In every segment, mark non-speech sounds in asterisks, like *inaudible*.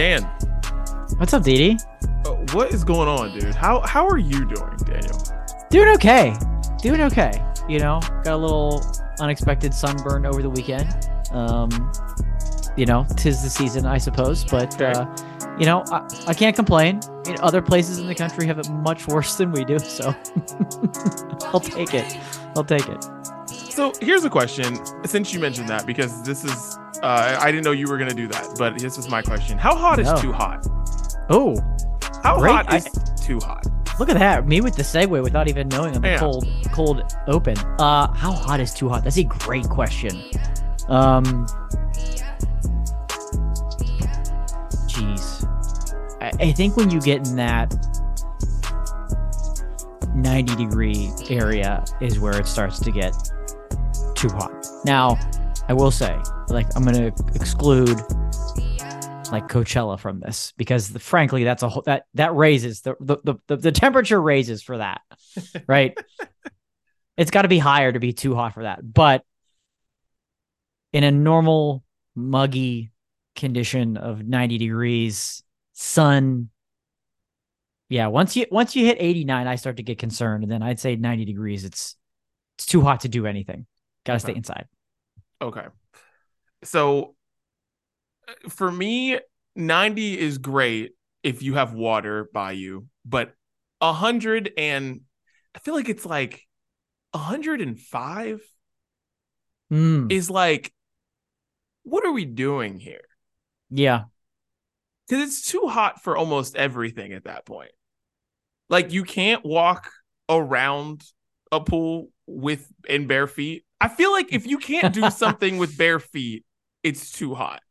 Dan, What's up, Didi? uh, what is going on, dude? How how are you doing, Daniel? Doing okay. Doing okay. You know, got a little unexpected sunburn over the weekend. Um, you know, tis the season, I suppose. But uh, you know, I, I can't complain. You know, other places in the country have it much worse than we do, so *laughs* I'll take it. I'll take it. So here's a question. Since you mentioned that, because this is, uh, I didn't know you were gonna do that, but this is my question: How hot is too hot? Oh, How Great. hot I- is too hot? look at that! Me with the segue without even knowing I'm cold, cold open. Uh, how hot is too hot? That's a great question. Um, jeez, I, I think when you get in that 90 degree area is where it starts to get too hot. Now, I will say, like, I'm gonna exclude like Coachella from this because the, frankly, that's a whole that that raises the the the, the, temperature raises for that, *laughs* right? it's got to be higher to be too hot for that, but in a normal muggy condition of 90 degrees, sun. Yeah, once you once you hit 89, I start to get concerned, and then I'd say 90 degrees. It's it's too hot to do anything. Got to stay inside. Okay. So uh, for me, 90 is great if you have water by you, but 100 and I feel like it's like 105 Mm, is like, what are we doing here? yeah, Because it's too hot for almost everything at that point. Like you can't walk around a pool with in bare feet. I feel like if you can't do *laughs* something with bare feet, it's too hot.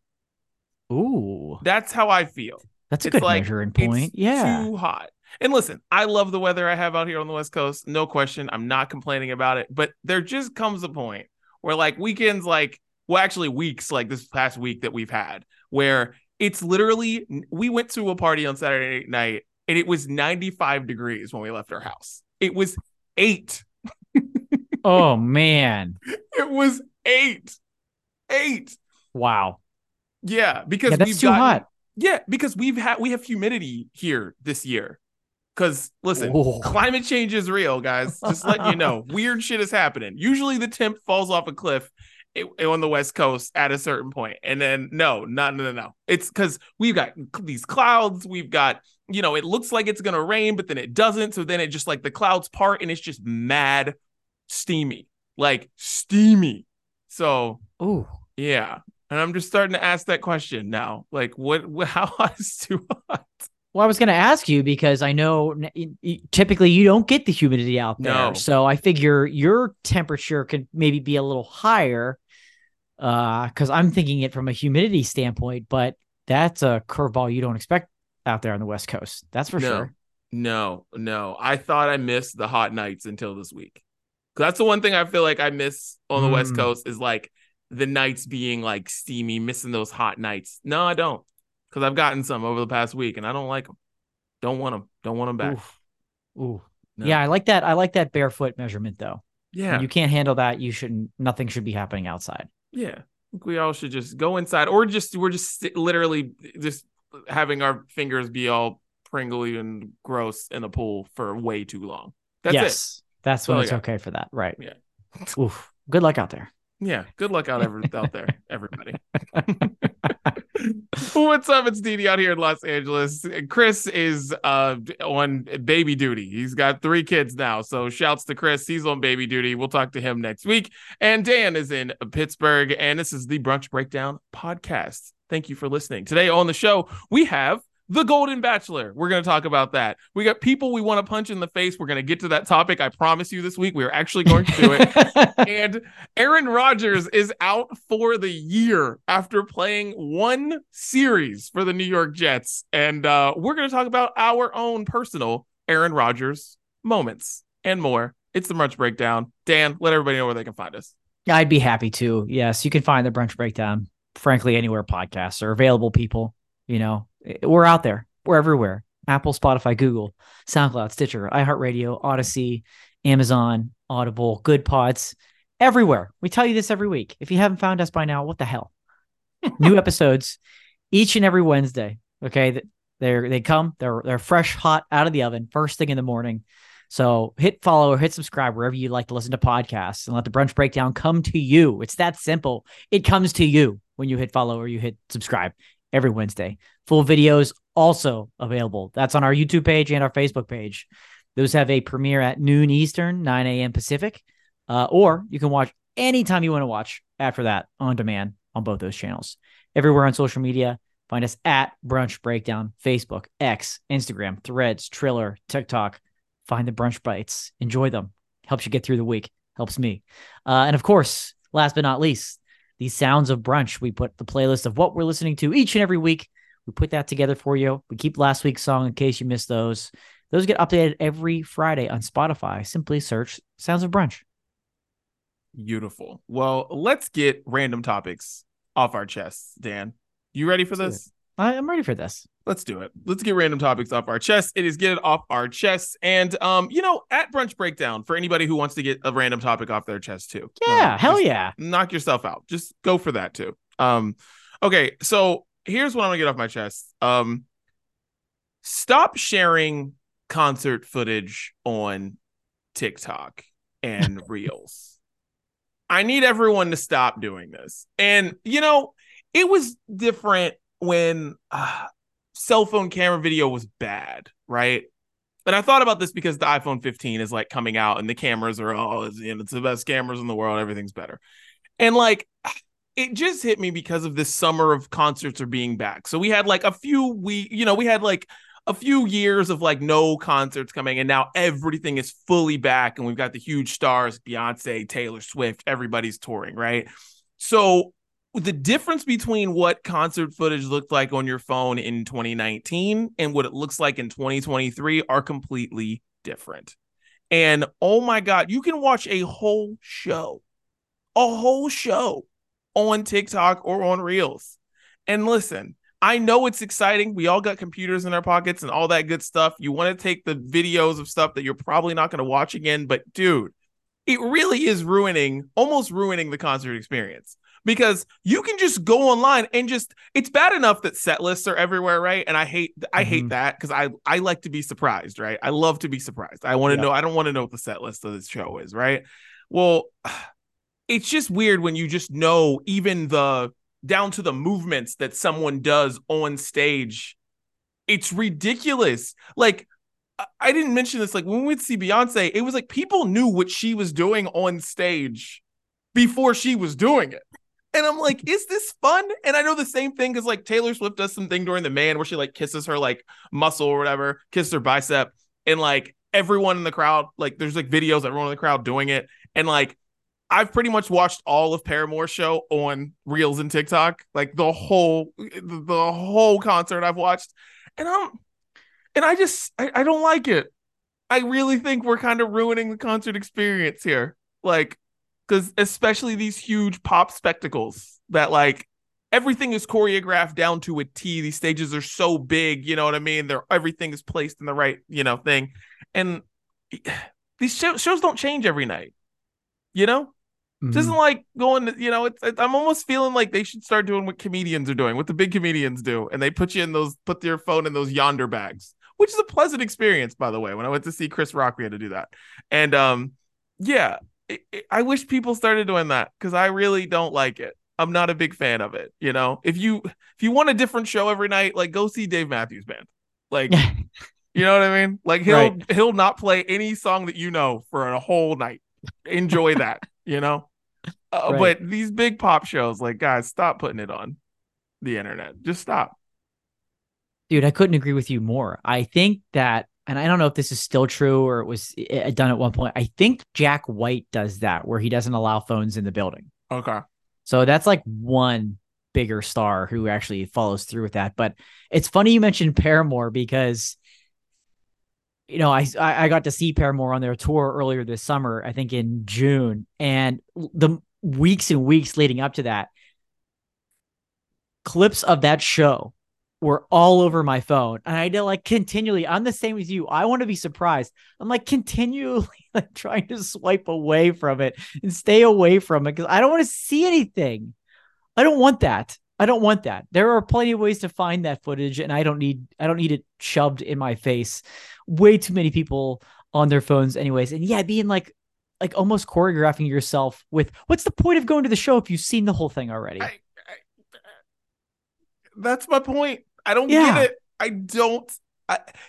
ooh, That's how I feel. that's a It's good like, measuring It's point. Yeah, too hot. And listen, I love the weather I have out here on the West Coast. No question. I'm not complaining about it. But there just comes a point where, like, weekends, like, well, actually, weeks like this past week that we've had, where it's literally, we went to a party on Saturday night and it was 95 degrees when we left our house. It was eight. *laughs* Oh man. It was eight. Eight. Wow. Yeah. Because Yeah, that's we've too gotten- hot. Yeah, because we've had we have humidity here this year. Because listen, Whoa. climate change is real, guys. Just letting you know, *laughs* weird shit is happening. Usually, the temp falls off a cliff on the west coast at a certain point, and then no, no, no, no, no. It's because we've got these clouds. We've got you know, it looks like it's gonna rain, but then it doesn't. So then it just like the clouds part, and it's just mad steamy, like steamy. So Ooh. yeah. And I'm just starting to ask that question now. Like, what, what *laughs* how hot is too hot? Well, I was going to ask you because I know n- y- y- typically you don't get the humidity out there. No. So I figure your temperature could maybe be a little higher because I'm thinking it from a humidity standpoint, but that's a curveball you don't expect out there on the West Coast. That's for no, sure. no, no. I thought I missed the hot nights until this week. That's the one thing I feel like I miss on the West Mm. Coast is like the nights being like steamy, missing those hot nights. No, I don't. Because I've gotten some over the past week and I don't like them. Don't want them. Don't want them back. Oof. Ooh. No. Yeah, I like that. I like that barefoot measurement though. Yeah. When you can't handle that, you shouldn't. Nothing should be happening outside. Yeah, we all should just go inside, or just we're just literally just having our fingers be all pringly and gross in a pool for way too long. That's it. that's when I it's okay for that. Right. Yeah. Oof. Good luck out there. Yeah. Good luck out ever out there, everybody. *laughs* What's up? It's Didi out here in Los Angeles. Chris is uh on baby duty. He's got three kids now. So shouts to Chris. He's on baby duty. We'll talk to him next week. And Dan is in Pittsburgh. And this is the Brunch Breakdown podcast. Thank you for listening. Today on the show, we have the Golden Bachelor. We're going to talk about that. We got people we want to punch in the face. We're going to get to that topic. I promise you this week. We're actually going to do it *laughs* and Aaron Rodgers is out for the year after playing one series for the New York Jets. And uh, we're going to talk about our own personal Aaron Rodgers moments and more. It's the Brunch Breakdown. Dan, let everybody know where they can find us. I'd be happy to. Yes, you can find the brunch breakdown, frankly, anywhere podcasts are available, people. You know, we're out there. We're everywhere. Apple, Spotify, Google, SoundCloud, Stitcher, iHeartRadio, Odyssey, Amazon, Audible, Good Pods, everywhere. We tell you this every week. If you haven't found us by now, what the hell? *laughs* New episodes each and every Wednesday. Okay, they they come, they're they're fresh, hot out of the oven, first thing in the morning. So hit follow or hit subscribe wherever you like to listen to podcasts and let the brunch breakdown come to you. It's that simple. It comes to you when you hit follow or you hit subscribe every Wednesday. Full videos also available. That's on our YouTube page and our Facebook page. Those have a premiere at noon Eastern, 9 a.m. Pacific, uh, or you can watch anytime you want to watch after that on demand on both those channels. Everywhere on social media, find us at Brunch Breakdown, Facebook, X, Instagram, Threads, Triller, TikTok. Find the brunch bites, enjoy them. Helps you get through the week, helps me. Uh, and of course, last but not least, the sounds of brunch. We put the playlist of what we're listening to each and every week. We put that together for you. We keep last week's song in case you missed those. Those get updated every Friday on Spotify. Simply search Sounds of Brunch. Beautiful. Well, let's get random topics off our chests, Dan. You ready for this? I, am ready for this. Let's do it. Let's get random topics off our chest. It is get it off our chests. And um, you know, at brunch breakdown for anybody who wants to get a random topic off their chest too. Yeah, um, hell yeah. Knock yourself out. Just go for that too. Um, okay, so here's what I'm gonna get off my chest. Um, stop sharing concert footage on TikTok and *laughs* Reels. I need everyone to stop doing this. And you know, it was different when uh, cell phone camera video was bad, right? And I thought about this because the iPhone 15 is like coming out and the cameras are oh, you know, it's the best cameras in the world, everything's better. And like *sighs* it just hit me because of this summer of concerts are being back. So we had like a few we you know, we had like a few years of like no concerts coming and now everything is fully back and we've got the huge stars Beyonce, Taylor Swift, everybody's touring, right? So the difference between what concert footage looked like on your phone in 2019 and what it looks like in 2023 are completely different. And oh my God, you can watch a whole show, a whole show on TikTok or on Reels. And listen, I know it's exciting. We all got computers in our pockets and all that good stuff. You want to take the videos of stuff that you're probably not going to watch again, but dude, it really is ruining, almost ruining the concert experience because you can just go online and just it's bad enough that set lists are everywhere right and i hate i mm-hmm. hate that because i i like to be surprised right i love to be surprised i want to know i don't want to know what the set list of this show is right well *sighs* it's just weird when you just know even the down to the movements that someone does on stage it's ridiculous like I didn't mention this. Like when we would see Beyonce, it was like people knew what she was doing on stage before she was doing it. And I'm like, is this fun? And I know the same thing because like Taylor Swift does something during the man where she like kisses her like muscle or whatever, kisses her bicep, and like everyone in the crowd, like there's like videos everyone in the crowd doing it, and like I've pretty much watched all of Paramore's show on Reels and TikTok, like the whole the whole concert I've watched, and I'm and I just I, I don't like it. I really think we're kind of ruining the concert experience here. Like because especially these huge pop spectacles that like everything is choreographed down to a T. These stages are so big, you know what I mean? They're everything is placed in the right, you know, thing. And *sighs* these show, shows don't change every night. You know? Mm-hmm. Isn't like going to, you know, it's, it, I'm almost feeling like they should start doing what comedians are doing, what the big comedians do. And they put you in those, put your phone in those Yondr bags, which is a pleasant experience, by the way. When I went to see Chris Rock, we had to do that. And um, yeah, I wish people started doing that because I really don't like it. I'm not a big fan of it. You know, if you if you want a different show every night, like go see Dave Matthews Band. Like, *laughs* you know what I mean? Like he'll right. he'll not play any song that you know for a whole night. Enjoy that. You know. Uh, right. But these big pop shows, like guys, stop putting it on the internet. Just stop. Dude, I couldn't agree with you more. I think that and I don't know if this is still true or it was done at one point. I think Jack White does that where he doesn't allow phones in the building. Okay. So that's like one bigger star who actually follows through with that. But it's funny you mentioned Paramore because you know, I I got to see Paramore on their tour earlier this summer, I think in June, and the weeks and weeks leading up to that, clips of that show were all over my phone. And I did like continually, I'm the same as you. I want to be surprised. I'm like continually *laughs* like trying to swipe away from it and stay away from it because I don't want to see anything. I don't want that. I don't want that. There are plenty of ways to find that footage, and I don't need I don't need it shoved in my face. Way too many people on their phones, anyways. And yeah, being like like almost choreographing yourself with what's the point of going to the show if you've seen the whole thing already? I, that's my point. I don't yeah. get it. I don't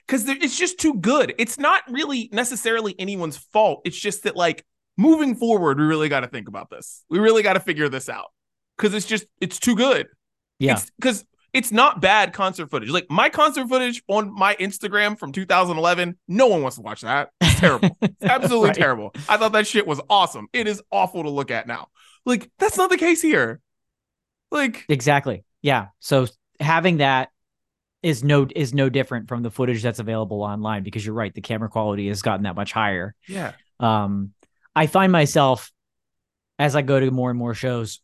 because it's just too good. It's not really necessarily anyone's fault. It's just that like moving forward, we really got to think about this. We really got to figure this out because it's just it's too good. Yeah, because it's, it's not bad concert footage. Like my concert footage on my Instagram from 2011, no one wants to watch that. It's terrible. *laughs* It's absolutely right. terrible. I thought that shit was awesome. It is awful to look at now. Like that's not the case here. Like exactly. Yeah. So having that is no is no different from the footage that's available online because you're right the camera quality has gotten that much higher. Yeah. Um i find myself as i go to more and more shows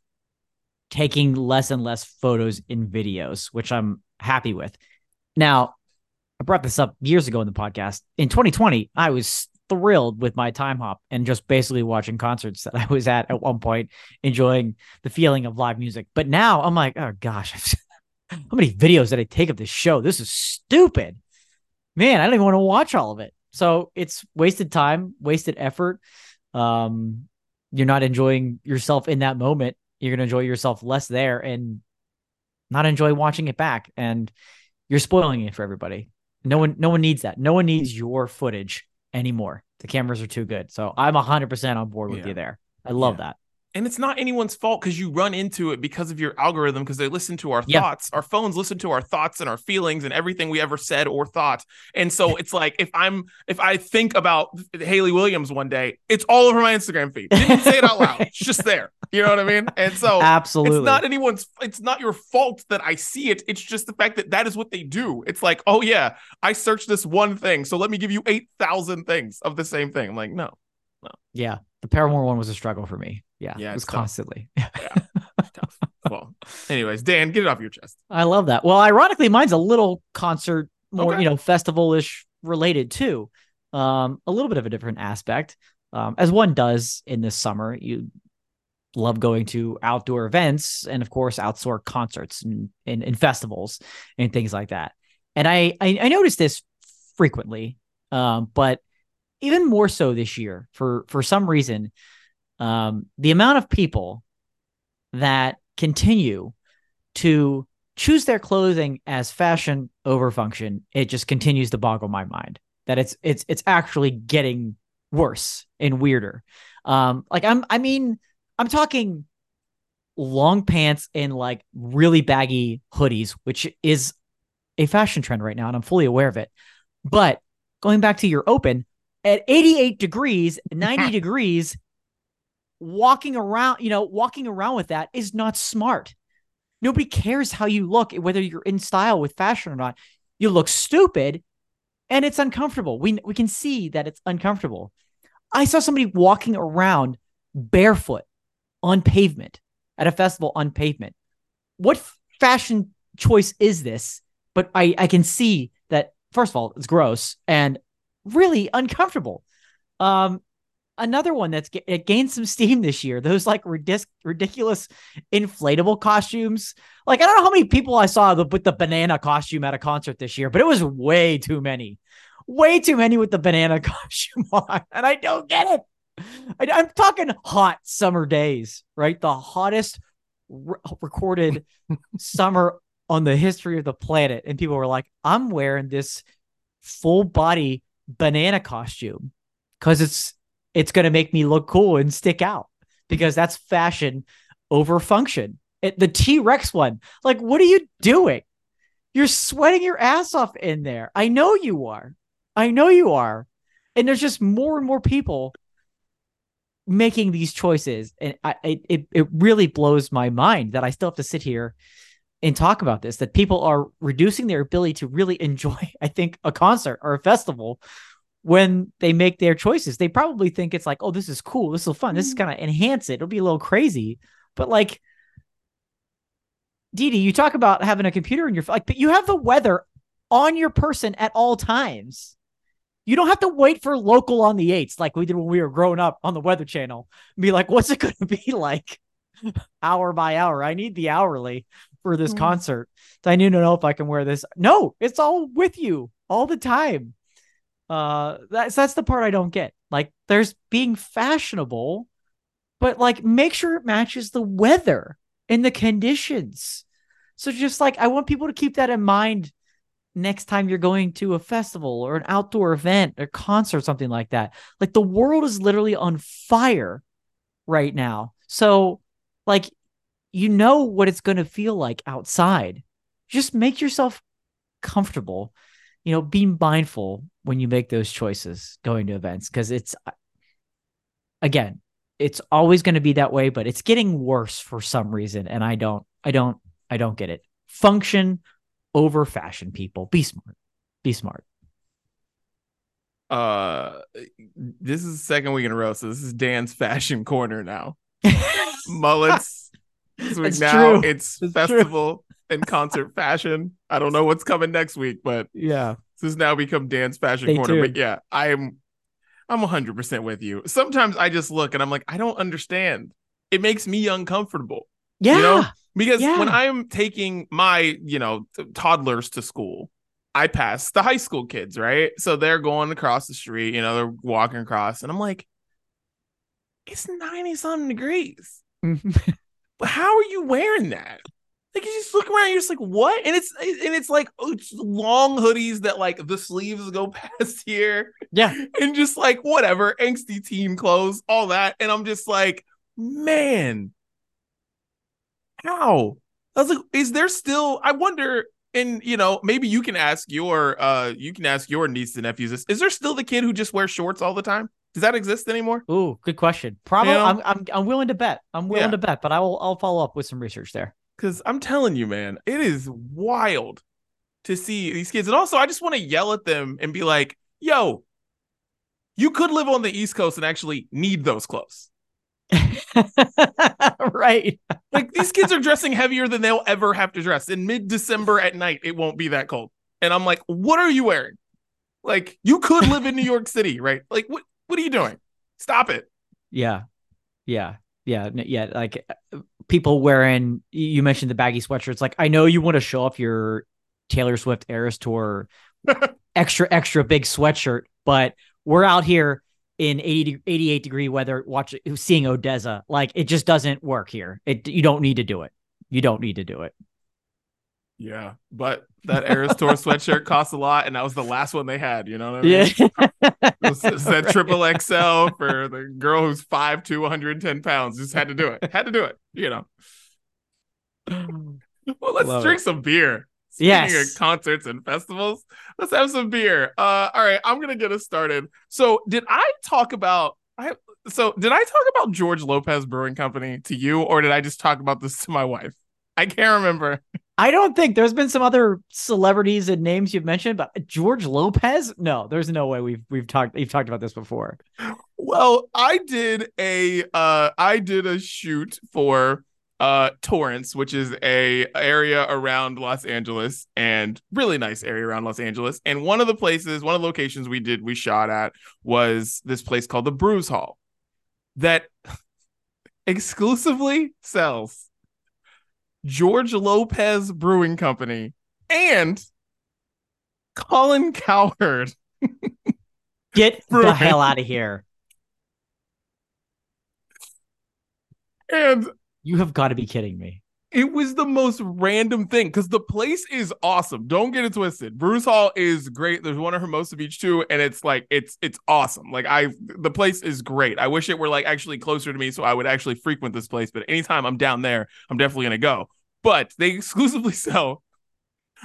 taking less and less photos in videos which i'm happy with. Now i brought this up years ago in the podcast. In 2020 i was thrilled with my Timehop and just basically watching concerts that i was at at one point enjoying the feeling of live music. But now i'm like oh gosh *laughs* how many videos did I take of this show? This is stupid. Man, I don't even want to watch all of it. So it's wasted time, wasted effort. Um, you're not enjoying yourself in that moment. You're gonna enjoy yourself less there and not enjoy watching it back. And you're spoiling it for everybody. No one, no one needs that. No one needs your footage anymore. The cameras are too good. So I'm hundred percent on board with yeah. you there. I love yeah. that and it's not anyone's fault because you run into it because of your algorithm because they listen to our yeah. thoughts. Our phones listen to our thoughts and our feelings and everything we ever said or thought. And so it's like if i'm if i think about Hayley Williams one day it's all over my instagram feed. Didn't say it out loud. It's just there. You know what i mean? And so absolutely. it's not anyone's it's not your fault that i see it. It's just the fact that that is what they do. It's like oh yeah i searched this one thing. So let me give you 8000 things of the same thing. I'm like no no. Yeah the paramore one was a struggle for me yeah, yeah, it was constantly. *laughs* yeah, tough. Well, anyways, Dan, get it off your chest. I love that. Well, ironically, mine's a little concert, more okay. you know, festival-ish related too. Um, a little bit of a different aspect, um, as one does in this summer. You love going to outdoor events and, of course, outdoor concerts and, and, and festivals and things like that. And I, I, I noticed this frequently, um, but even more so this year for for some reason um, the amount of people that continue to choose their clothing as fashion over function, it just continues to boggle my mind that it's it's it's actually getting worse and weirder. Um, like I'm I mean, I'm talking long pants and like really baggy hoodies, which is a fashion trend right now, and I'm fully aware of it. But going back to your open at 88 degrees, 90 *laughs* degrees, walking around, you know, walking around with that is not smart. Nobody cares how you look, whether you're in style with fashion or not. You look stupid and it's uncomfortable. We we can see that it's uncomfortable. I saw somebody walking around barefoot on pavement at a festival on pavement. What fashion choice is this? But I I can see that first of all, it's gross and really uncomfortable. Um, another one that's it gained some steam this year. Those like ridic- ridiculous inflatable costumes. Like I don't know how many people I saw the, with the banana costume at a concert this year, but it was way too many, way too many with the banana *laughs* costume on, and I don't get it. I, am talking hot summer days, right? The hottest re- recorded *laughs* summer on the history of the planet, and people were like, "I'm wearing this full body banana costume." because it's it's going to make me look cool and stick out because that's fashion over function. It, the T Rex one, like, what are you doing? You're sweating your ass off in there. I know you are. I know you are. And there's just more and more people making these choices. And I, it, it really blows my mind that I still have to sit here and talk about this that people are reducing their ability to really enjoy, *laughs* I think, a concert or a festival when they make their choices. They probably think it's like, oh, this is cool. This is fun. This is mm-hmm. going to enhance it. It'll be a little crazy. But like, Didi, you talk about having a computer in your like, but you have the weather on your person at all times. You don't have to wait for local on the eights like we did when we were growing up on the Weather Channel. Be like, what's it going *laughs* to be like? *laughs* hour by hour. I need the hourly for this Mhm. concert. I need to know if I can wear this. No, it's all with you all the time. Uh, that's that's the part I don't get. Like, there's being fashionable, but like, make sure it matches the weather and the conditions. So just like, I want people to keep that in mind next time you're going to a festival or an outdoor event or concert, something like that. Like, the world is literally on fire right now. So, like, you know what it's going to feel like outside. Just make yourself comfortable. You know, be mindful when you make those choices going to events because it's, again, it's always going to be that way, but it's getting worse for some reason. And I don't, I don't, I don't get it. Function over fashion, people. Be smart. Be smart. Uh, this is the second week in a row, so this is Dan's fashion corner now. *laughs* Mullets. This week now true. it's festival and concert fashion. I don't know what's coming next week, but yeah. this has now become Dan's fashion corner. But yeah, I am I'm 100% with you. Sometimes I just look and I'm like, I don't understand. It makes me uncomfortable Yeah. know, because Yeah. when I'm taking my, you know, toddlers to school, I pass the high school kids, right? So they're going across the street, you know, they're walking across, and I'm like, it's 90 something degrees. *laughs* But how are you wearing that? Like you just look around, you're just like, what? And it's and it's like oh, it's long hoodies that like the sleeves go *laughs* past here, yeah. and just like whatever, angsty teen clothes, all that. And I'm just like, man, how? I was like, is there still? I wonder, and you know, maybe you can ask your uh you can ask your nieces and nephews this. Is there still the kid who just wears shorts all the time? Does that exist anymore? Ooh, good question. Probably, You know? I'm, I'm, I'm willing to bet. I'm willing Yeah. to bet, but I will, I'll follow up with some research there. Because I'm telling you, man, it is wild to see these kids. And also, I just want to yell at them and be like, yo, you could live on the East Coast and actually need those clothes. *laughs* right. Like these kids are dressing heavier than they'll ever have to dress. In mid December at night, it won't be that cold. And I'm like, what are you wearing? Like, you could live in New York City, right? Like, what what are you doing? Stop it. Yeah. Yeah. Yeah. Yeah. Like uh, people wearing, you mentioned the baggy sweatshirts. Like, I know you want to show off your Taylor Swift Eras Tour *laughs* extra, extra big sweatshirt, but we're out here in 80, 88 degree weather watching, seeing ODESZA. Like, it just doesn't work here. It, you don't need to do it. You don't need to do it. Yeah, but that Eras Tour sweatshirt costs a lot, and that was the last one they had. You know what I mean? Yeah. It was, it said *laughs* Right. triple XL for the girl who's 5'2", 110 pounds. Just had to do it. Had to do it. You know. *sighs* Well, let's Love drink some beer. Speaking Yes. concerts and festivals, let's have some beer. Uh, all right, I'm gonna get us started. So, did I talk about? I so did I talk about George Lopez Brewing Company to you, or did I just talk about this to my wife? I can't remember. I don't think there's been some other celebrities and names you've mentioned, but George Lopez? No, there's no way we've we've talked you've talked about this before. Well, I did a uh I did a shoot for uh Torrance, which is a area around Los Angeles and really nice area around Los Angeles. And one of the places, one of the locations we did we shot at was this place called the Brews Hall that *laughs* exclusively sells George Lopez Brewing Company and Colin Cowherd. Get *laughs* the hell out of here. And You have got to be kidding me. it was the most random thing because the place is awesome. Don't get it twisted. Brews Hall is great. There's one at Hermosa Beach too, and it's like it's it's awesome. Like I, the place is great. I wish it were like actually closer to me so I would actually frequent this place. But anytime I'm down there, I'm definitely gonna go. But they exclusively *laughs* sell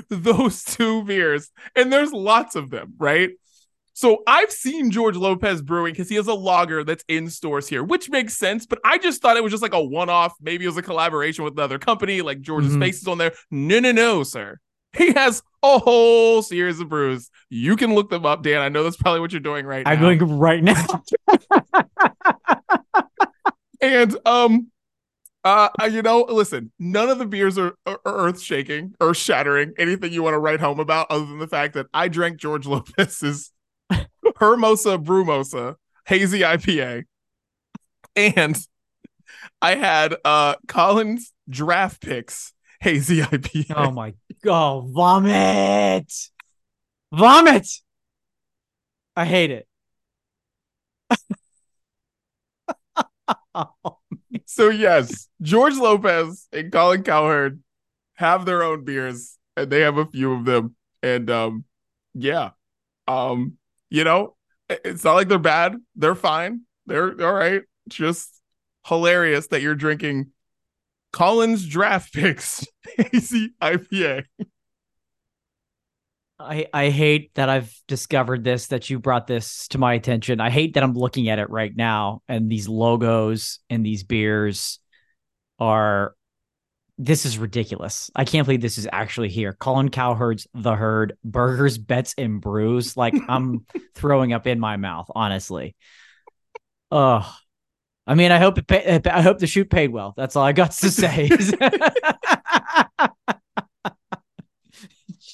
those two beers, and there's lots of them, right? So I've seen George Lopez brewing because he has a lager that's in stores here, which makes sense. But I just thought it was just like a one-off. Maybe it was a collaboration with another company, like George's Mhm. face is on there. No, no, no, sir. He has a whole series of brews. You can look them up, Dan. I know that's probably what you're doing right I'm now. going right now. *laughs* And um, uh, you know, listen, none of the beers are, are earth shaking, earth shattering, anything you want to write home about, other than the fact that I drank George Lopez's *laughs* Hermosa Brumosa Hazy IPA, and I had uh Colin's draft picks hazy IPA. Oh my god, vomit. Vomit. I hate it. *laughs* So yes, George Lopez and Colin Cowherd have their own beers, and they have a few of them. And um, yeah, um, you know, it's not like they're bad. They're fine. They're all right. Just hilarious that you're drinking Colin's draft picks *laughs* hazy IPA. I I hate that I've discovered this that you brought this to my attention. I hate that I'm looking at it right now and these logos and these beers are this is ridiculous. I can't believe this is actually here. Colin Cowherd's The Herd, Burgers, Bets, and Brews. Like I'm *laughs* throwing up in my mouth, honestly. Oh, I mean, I hope it. Pay, I hope the shoot paid well. That's all I got to *laughs* say. *laughs*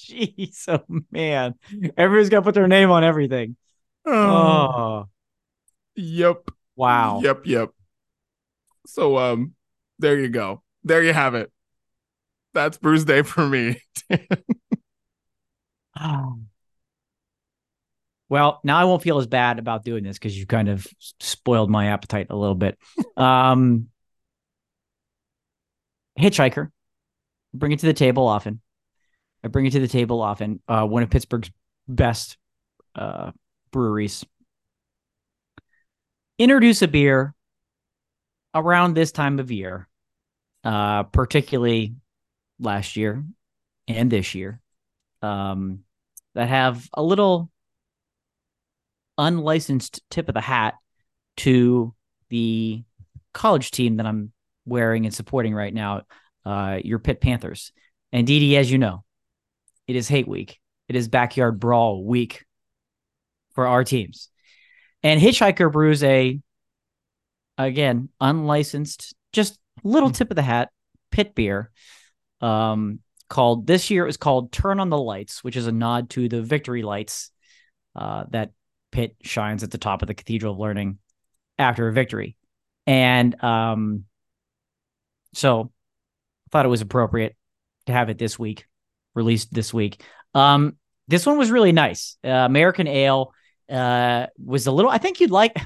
Jeez, oh man, everyone's got to put their name on everything. Oh, Yep. wow. Yep. Yep. So um, there you go. There you have it. That's Bruce Day for me. *sighs* Well, now I won't feel as bad about doing this because you kind of spoiled my appetite a little bit. Um, Hitchhiker, bring it to the table often. I bring it to the table often. Uh, one of Pittsburgh's best uh, breweries. Introduce a beer around this time of year, uh, particularly last year and this year, um, that have a little unlicensed tip of the hat to the college team that I'm wearing and supporting right now, uh, your Pitt Panthers. And Didi, as you know, it is hate week. It is backyard brawl week for our teams. And Hitchhiker brews a, again, unlicensed, just little tip of the hat Pitt beer. Um, called this year is called Turn on the Lights, which is a nod to the victory lights uh, that Pitt shines at the top of the Cathedral of Learning after a victory. And um, so I thought it was appropriate to have it this week, released this week. Um, this one was really nice. Uh, American Ale uh, was a little, I think you'd like,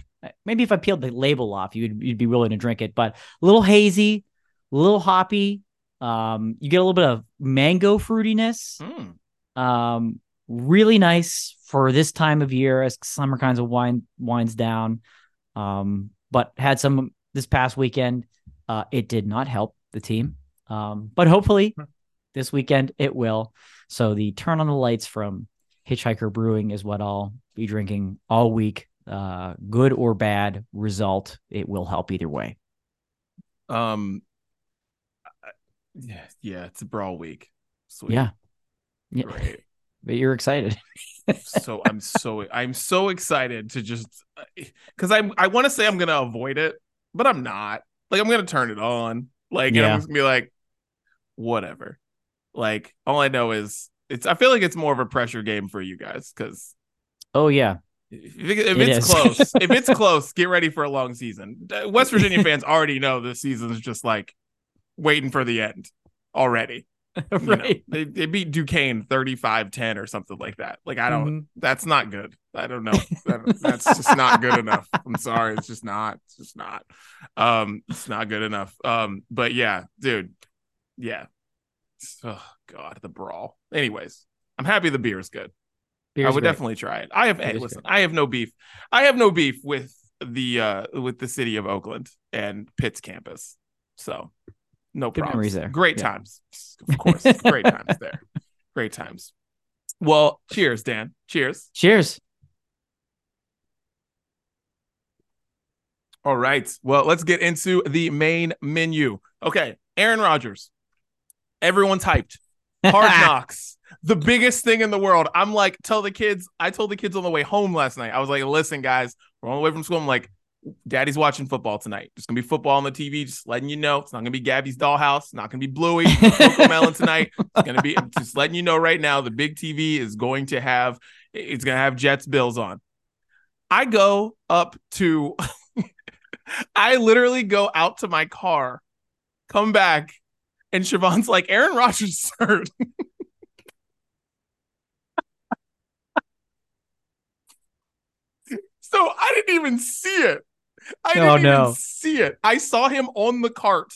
maybe if I peeled the label off, you'd, you'd be willing to drink it, but a little hazy, a little hoppy. Um, you get a little bit of mango fruitiness. Mm. Um, really nice for this time of year as summer kinds of wine winds down. Um, but had some this past weekend. Uh, it did not help the team. Um, but hopefully this weekend it will. So the turn on the lights from Hitchhiker Brewing is what I'll be drinking all week. Uh, good or bad result, it will help either way. Um. Yeah, yeah, it's a brawl week. Sweet. Yeah. Yeah. Great. *laughs* But you're excited. *laughs* so I'm so I'm so excited to just because I'm I want to say I'm gonna avoid it, but I'm not. Like I'm gonna turn it on. Like Yeah. I'm just gonna be like, whatever. Like all I know is it's. I feel like it's more of a pressure game for you guys because Oh yeah. if, if It it's is. close, *laughs* if it's close, get ready for a long season. West Virginia *laughs* fans already know the season's just like waiting for the end already. *laughs* You know, right. they, they beat Duquesne 35-10 or something like that. Like I don't Mhm. that's not good. I don't know. That- that's just not good enough. I'm sorry. It's just not. It's just not. Um, it's not good enough. Um, but yeah, dude. Yeah. Oh god, the brawl. Anyways, I'm happy the beer is good. Beer's I would great. definitely try it. I have hey, listen, I have no beef. I have no beef with the uh with the city of Oakland and Pitt's campus. So no memories there. Great Yeah. times. Of course. Great times there. *laughs* Great times. Well, cheers, Dan. Cheers. Cheers. All right. Well, let's get into the main menu. Okay. Aaron Rodgers. Everyone's hyped. Hard *laughs* knocks. The biggest thing in the world. I'm like, tell the kids. I told the kids on the way home last night. I was like, listen, guys, we're on the way from school. I'm like, daddy's watching football tonight. There's gonna be football on the TV. Just letting you know. It's not gonna be Gabby's dollhouse. Not gonna be Bluey. *laughs* Cocomelon tonight. It's gonna be just letting you know right now. The big TV is going to have. It's gonna have Jets Bills on. I go up to *laughs* I literally go out to my car, come back, and Siobhan's like, Aaron Rodgers *laughs* is hurt. so I didn't even see it. I oh, didn't Oh, even see it. I saw him on the cart,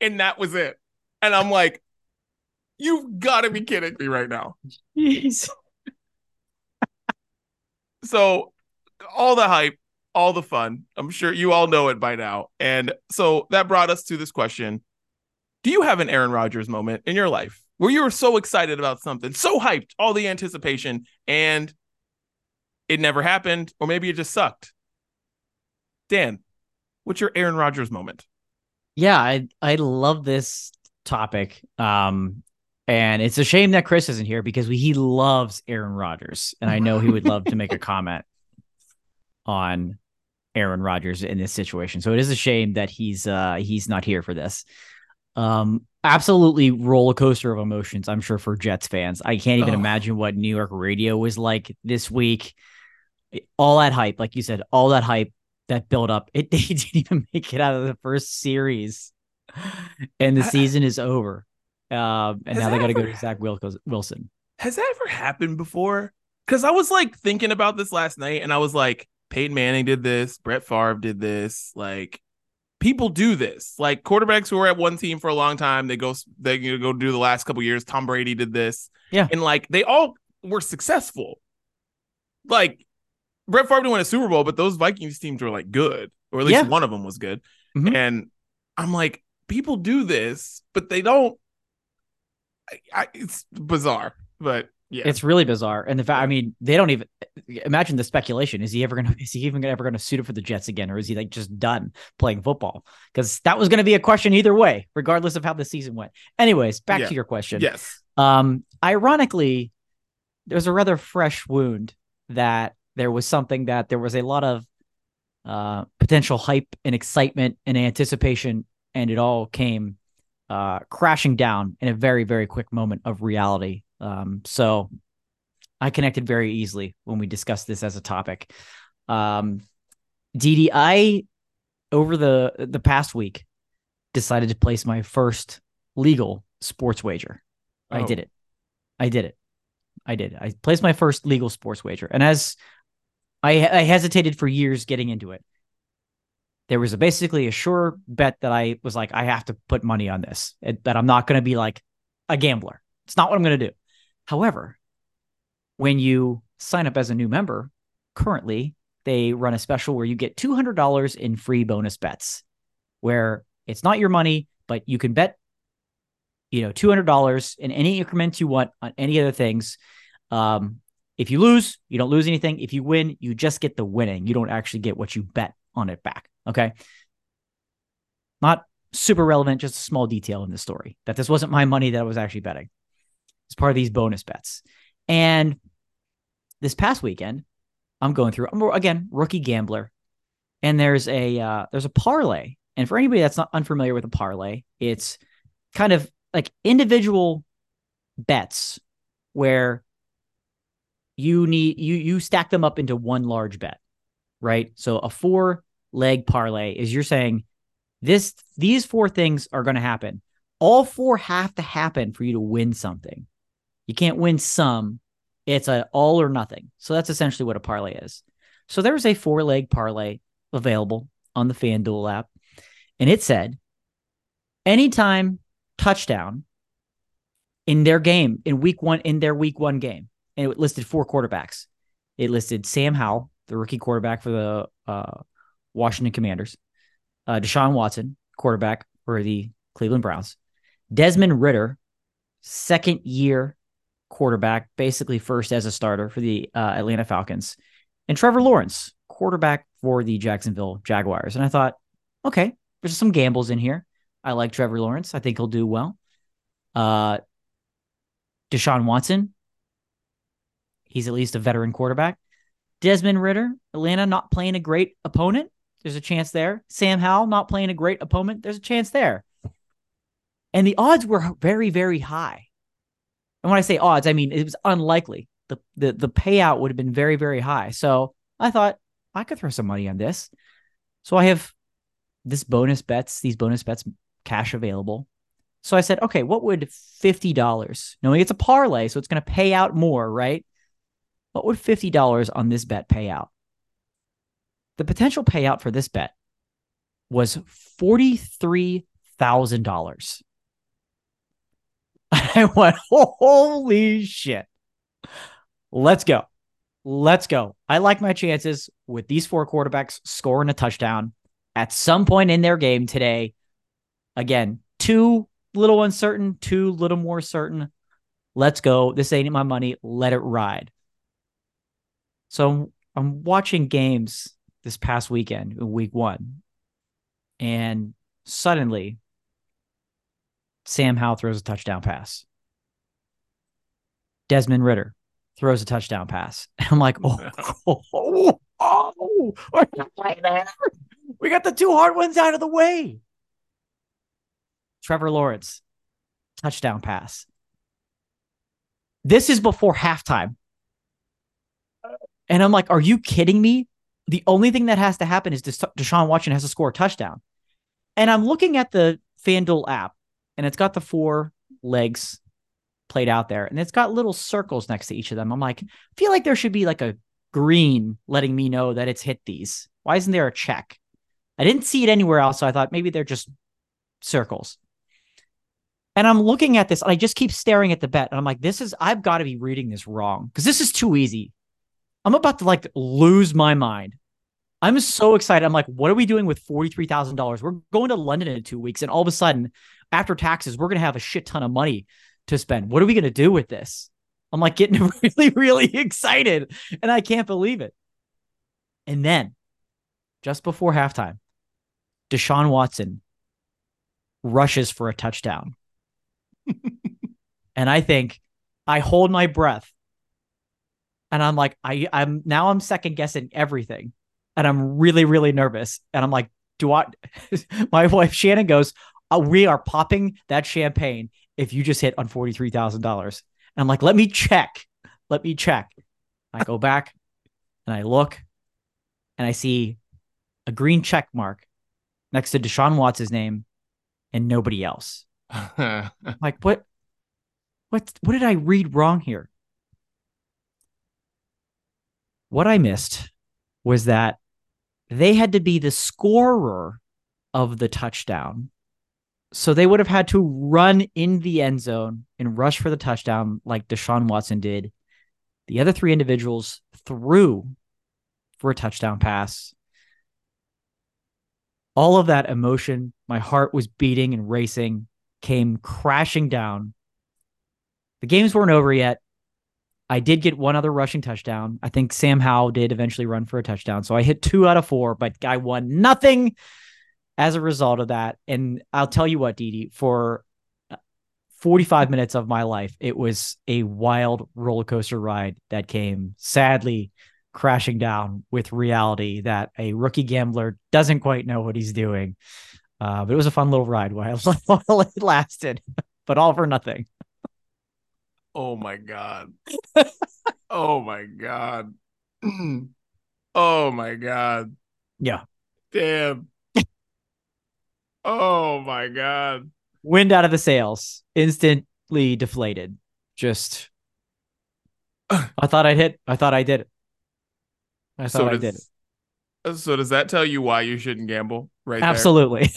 and that was it. And I'm like, you've got to be kidding me right now. Jeez. *laughs* So, all the hype, all the fun. I'm sure you all know it by now. And so that brought us to this question Do you have an Aaron Rodgers moment in your life where you were so excited about something, so hyped, all the anticipation, and it never happened, or maybe it just sucked? Dan, what's your Aaron Rodgers moment? Yeah, I I love this topic. Um, and it's a shame that Chris isn't here because we, he loves Aaron Rodgers, and I know he would love to make a *laughs* comment on Aaron Rodgers in this situation. So it is a shame that he's uh he's not here for this. Um, absolutely roller coaster of emotions. I'm sure for Jets fans. I can't even Oh. imagine what New York radio was like this week. All that hype, like you said, all that hype that built up. It *laughs* they didn't even make it out of the first series, and the season is over. Um, and now they got to go to Zach Wilson. Has that ever happened before? Because I was like thinking about this last night and I was like, Peyton Manning did this, Brett Favre did this. Like, people do this. Like, quarterbacks who are at one team for a long time, they go, they you know, go do the last couple years. Tom Brady did this. Yeah. And like, they all were successful. Like, Brett Favre didn't win a Super Bowl, but those Vikings teams were like good, or at least Yeah. one of them was good. Mhm. And I'm like, people do this, but they don't. I, I, it's bizarre, but yeah. It's really bizarre. And the fact, I mean, they don't even imagine the speculation. Is he ever going *laughs* to, is he even ever going to suit up for the Jets again? Or is he like just done playing football? Because that was going to be a question either way, regardless of how the season went. Anyways, back Yeah. to your question. yes. Um, ironically, there's a rather fresh wound that there was something that there was a lot of uh, potential hype and excitement and anticipation, and it all came uh, crashing down in a very, very quick moment of reality. Um, so I connected very easily when we discussed this as a topic. Um, Didi, I over the the past week decided to place my first legal sports wager. I Oh. did it. I did it. I did. I placed my first legal sports wager, and as I, I hesitated for years getting into it, there was a, basically a sure bet that I was like, I have to put money on this. that I'm not going to be like a gambler. It's not what I'm going to do. However, when you sign up as a new member, currently they run a special where you get $200 in free bonus bets, where it's not your money, but you can bet you know, two hundred dollars in any increment you want on any other things. Um, if you lose, you don't lose anything. If you win, you just get the winning. You don't actually get what you bet on it back. Okay. Not super relevant, just a small detail in the story that this wasn't my money that I was actually betting. It's part of these bonus bets. And this past weekend, I'm going through. I'm again rookie gambler, and there's a uh, there's a parlay. And for anybody that's not unfamiliar with a parlay, it's kind of like individual bets where you need you you stack them up into one large bet, right? So a four leg parlay is you're saying this these four things are going to happen. All four have to happen for you to win something. You can't win some. It's a all or nothing. So that's essentially what a parlay is. So there was a four leg parlay available on the FanDuel app, and it said anytime touchdown in their game in week one in their week one game, and it listed four quarterbacks. It listed Sam Howell, the rookie quarterback for the uh, Washington Commanders, uh, Deshaun Watson, quarterback for the Cleveland Browns, Desmond Ridder, second year quarterback, basically first as a starter for the uh, Atlanta Falcons, and Trevor Lawrence, quarterback for the Jacksonville Jaguars. And I thought, okay, there's some gambles in here. I like Trevor Lawrence. I think he'll do well. Uh, Deshaun Watson, he's at least a veteran quarterback. Desmond Ridder, Atlanta not playing a great opponent. There's a chance there. Sam Howell not playing a great opponent. There's a chance there. And the odds were very, very high. And when I say odds, I mean it was unlikely. The the the payout would have been very, very high. So I thought I could throw some money on this. So I have this bonus bets, these bonus bets, cash available. So I said, okay, what would $50, knowing it's a parlay, so it's going to pay out more, right? What would $50 on this bet pay out? The potential payout for this bet was $43,000. *laughs* I went, holy shit. Let's go. Let's go. I like my chances with these four quarterbacks scoring a touchdown at some point in their game today. Again, two little uncertain, two little more certain. Let's go. This ain't my money. Let it ride. So I'm watching games this past weekend, week one, and suddenly Sam Howell throws a touchdown pass. Desmond Ridder throws a touchdown pass. *laughs* I'm like, oh, *laughs* oh, oh, oh, oh, *laughs* we got the two hard ones out of the way. Trevor Lawrence, touchdown pass. This is before halftime. And I'm like, are you kidding me? The only thing that has to happen is Deshaun Watson has to score a touchdown. And I'm looking at the FanDuel app, and it's got the four legs played out there, and it's got little circles next to each of them. I'm like, I feel like there should be like a green letting me know that it's hit these. Why isn't there a check? I didn't see it anywhere else, so I thought maybe they're just circles. And I'm looking at this, and I just keep staring at the bet, and I'm like, this is I've got to be reading this wrong because this is too easy. I'm about to like lose my mind. I'm so excited. I'm like, what are we doing with $43,000? We're going to London in two weeks. And all of a sudden, after taxes, we're going to have a shit ton of money to spend. What are we going to do with this? I'm like getting *laughs* really, really excited. And I can't believe it. And then just before halftime, Deshaun Watson rushes for a touchdown. *laughs* and I think I hold my breath and I'm like, I, I'm now I'm second guessing everything, and I'm really, really nervous. And I'm like, do I? *laughs* my wife Shannon goes, oh, we are popping that champagne if you just hit on forty three thousand dollars. And I'm like, let me check, let me check. I go back and I look, and I see a green check mark next to Deshaun Watts' name and nobody else. *laughs* like what? What? What did I read wrong here? What I missed was that they had to be the scorer of the touchdown. So they would have had to run in the end zone and rush for the touchdown like Deshaun Watson did. The other three individuals threw for a touchdown pass. All of that emotion, my heart was beating and racing, came crashing down. The games weren't over yet. I did get one other rushing touchdown. I think Sam Howell did eventually run for a touchdown. So I hit two out of four, but I won nothing as a result of that. And I'll tell you what, Didi, for 45 minutes of my life, it was a wild roller coaster ride that came sadly crashing down with reality that a rookie gambler doesn't quite know what he's doing. Uh, but it was a fun little ride while *laughs* it lasted, but all for nothing. Oh my god. *laughs* oh my god. *clears throat* oh my god. Yeah. Damn. Oh my god. Wind out of the sails. Instantly deflated. Just *clears throat* I thought I'd hit. I thought I did it. I thought so I did it. So does that tell you why you shouldn't gamble? Right. Absolutely.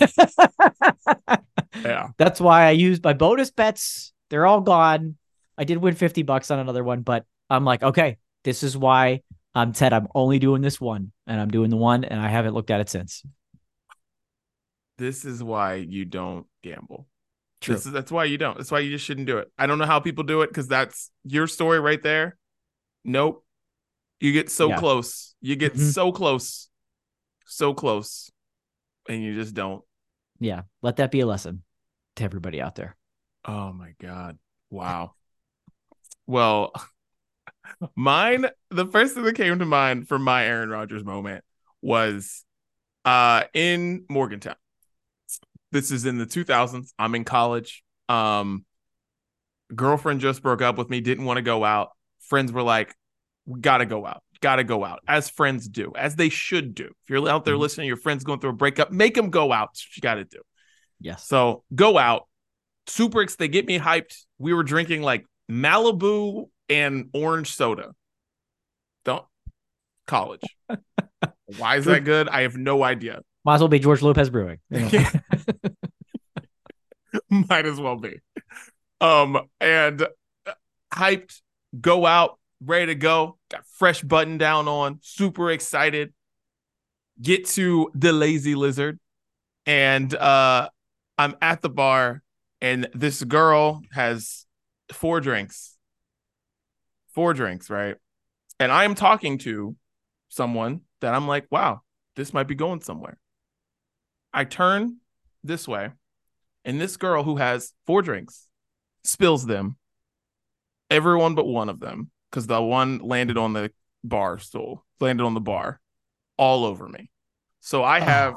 yeah. *laughs* That's why I used my bonus bets. They're all gone. I did win 50 bucks on another one, but I'm like, okay, this is why I'm Ted. I'm only doing this one and I'm doing the one and I haven't looked at it since. This is why you don't gamble. True. This is that's why you don't. That's why you just shouldn't do it. I don't know how people do it because that's your story right there. Nope. You get so yeah. close. You get mm-hmm. so close. So close. And you just don't. Yeah. Let that be a lesson to everybody out there. Oh my God. Wow. Well, *laughs* mine, the first thing that came to mind for my Aaron Rodgers moment was uh in Morgantown. This is in the 2000s. I'm in college. Um girlfriend just broke up with me, didn't want to go out. Friends were like, "We got to go out. got to go out as friends do, as they should do. If you're out there Mhm. listening, your friend's going through a breakup, make them go out. You got to do. Yes. So go out. Super, ex- they get me hyped. We were drinking like Malibu and orange soda. Don't college. *laughs* Why is that good? I have no idea. Might as well be George Lopez Brewing. Yeah. *laughs* Might as well be. Um, and uh, hyped, go out, ready to go, got fresh button down on, super excited. Get to the lazy lizard, and uh I'm at the bar, and this girl has four drinks. Four drinks, right? And I am talking to someone that I'm like, wow, this might be going somewhere. I turn this way, and this girl who has four drinks spills them, everyone but one of them, because the one landed on the bar stool, landed on the bar, all over me. So I have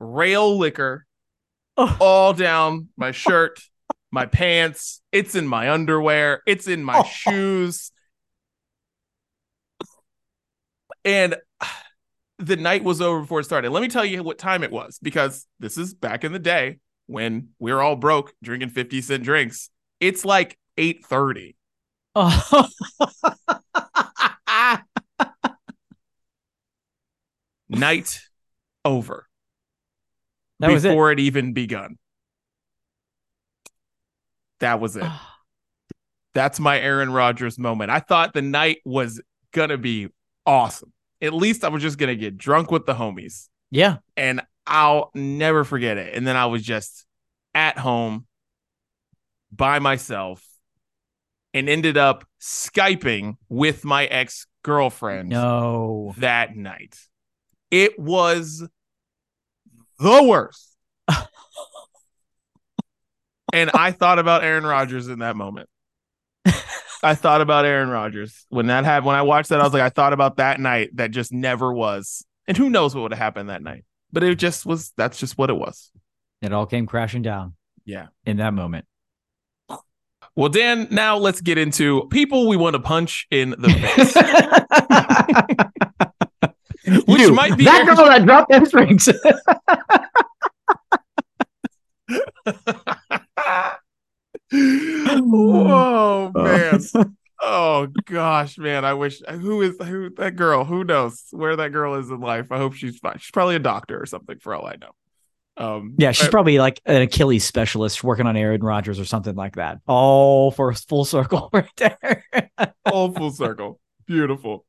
rail liquor Oh. all down my shirt, my pants. It's in my underwear. It's in my Oh. *laughs* shoes. And the night was over before it started. Let me tell you what time it was because this is back in the day when we were all broke drinking 50 cent drinks. It's like 8:30. Oh. *laughs* Night over that was it. before it even begun. That was it. Ah. That's my Aaron Rodgers moment. I thought the night was gonna be awesome. At least I was just gonna get drunk with the homies, Yeah. and I'll never forget it. And then I was just at home by myself and ended up Skyping with my ex girlfriend No. that night. It was the worst. *laughs* and I thought about Aaron Rodgers in that moment. *laughs* I thought about Aaron Rodgers when that happened. When I watched that, I was like, I thought about that night that just never was. And who knows what would have happened that night? But it just was. That's just what it was. It all came crashing down Yeah. in that moment. Well, Dan, now let's get into people we want to punch in the face. *laughs* Which You, might be that girl that dropped them strings. *laughs* Whoa, man. *laughs* Oh gosh, man. I wish who is who that girl? Who knows where that girl is in life? I hope she's fine. She's probably a doctor or something for all I know. Um yeah, she's but- probably like an Achilles specialist working on Aaron Rodgers or something like that. All for full circle *laughs* right there. all full circle. Beautiful.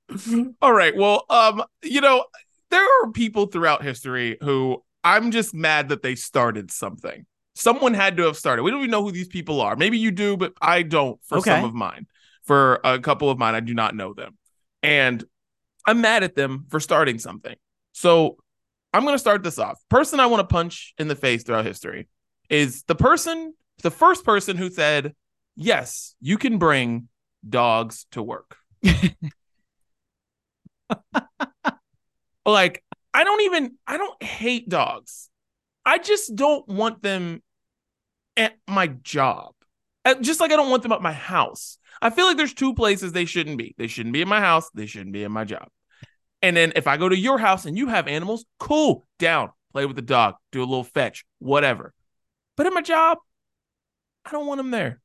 All right. Well, um, you know, there are people throughout history who I'm just mad that they started something. Someone had to have started. We don't even know who these people are. Maybe you do, but I don't for Okay. some of mine. For a couple of mine, I do not know them. And I'm mad at them for starting something. So I'm going to start this off. Person I want to punch in the face throughout history is the person, the first person who said, Yes, you can bring dogs to work. *laughs* like I don't even I don't hate dogs. I just don't want them at my job. Uh, Just like I don't want them at my house. I feel like there's two places they shouldn't be. They shouldn't be in my house, they shouldn't be in my job. And then if I go to your house and you have animals, cool, down, play with the dog, do a little fetch, whatever. But at my job, I don't want them there.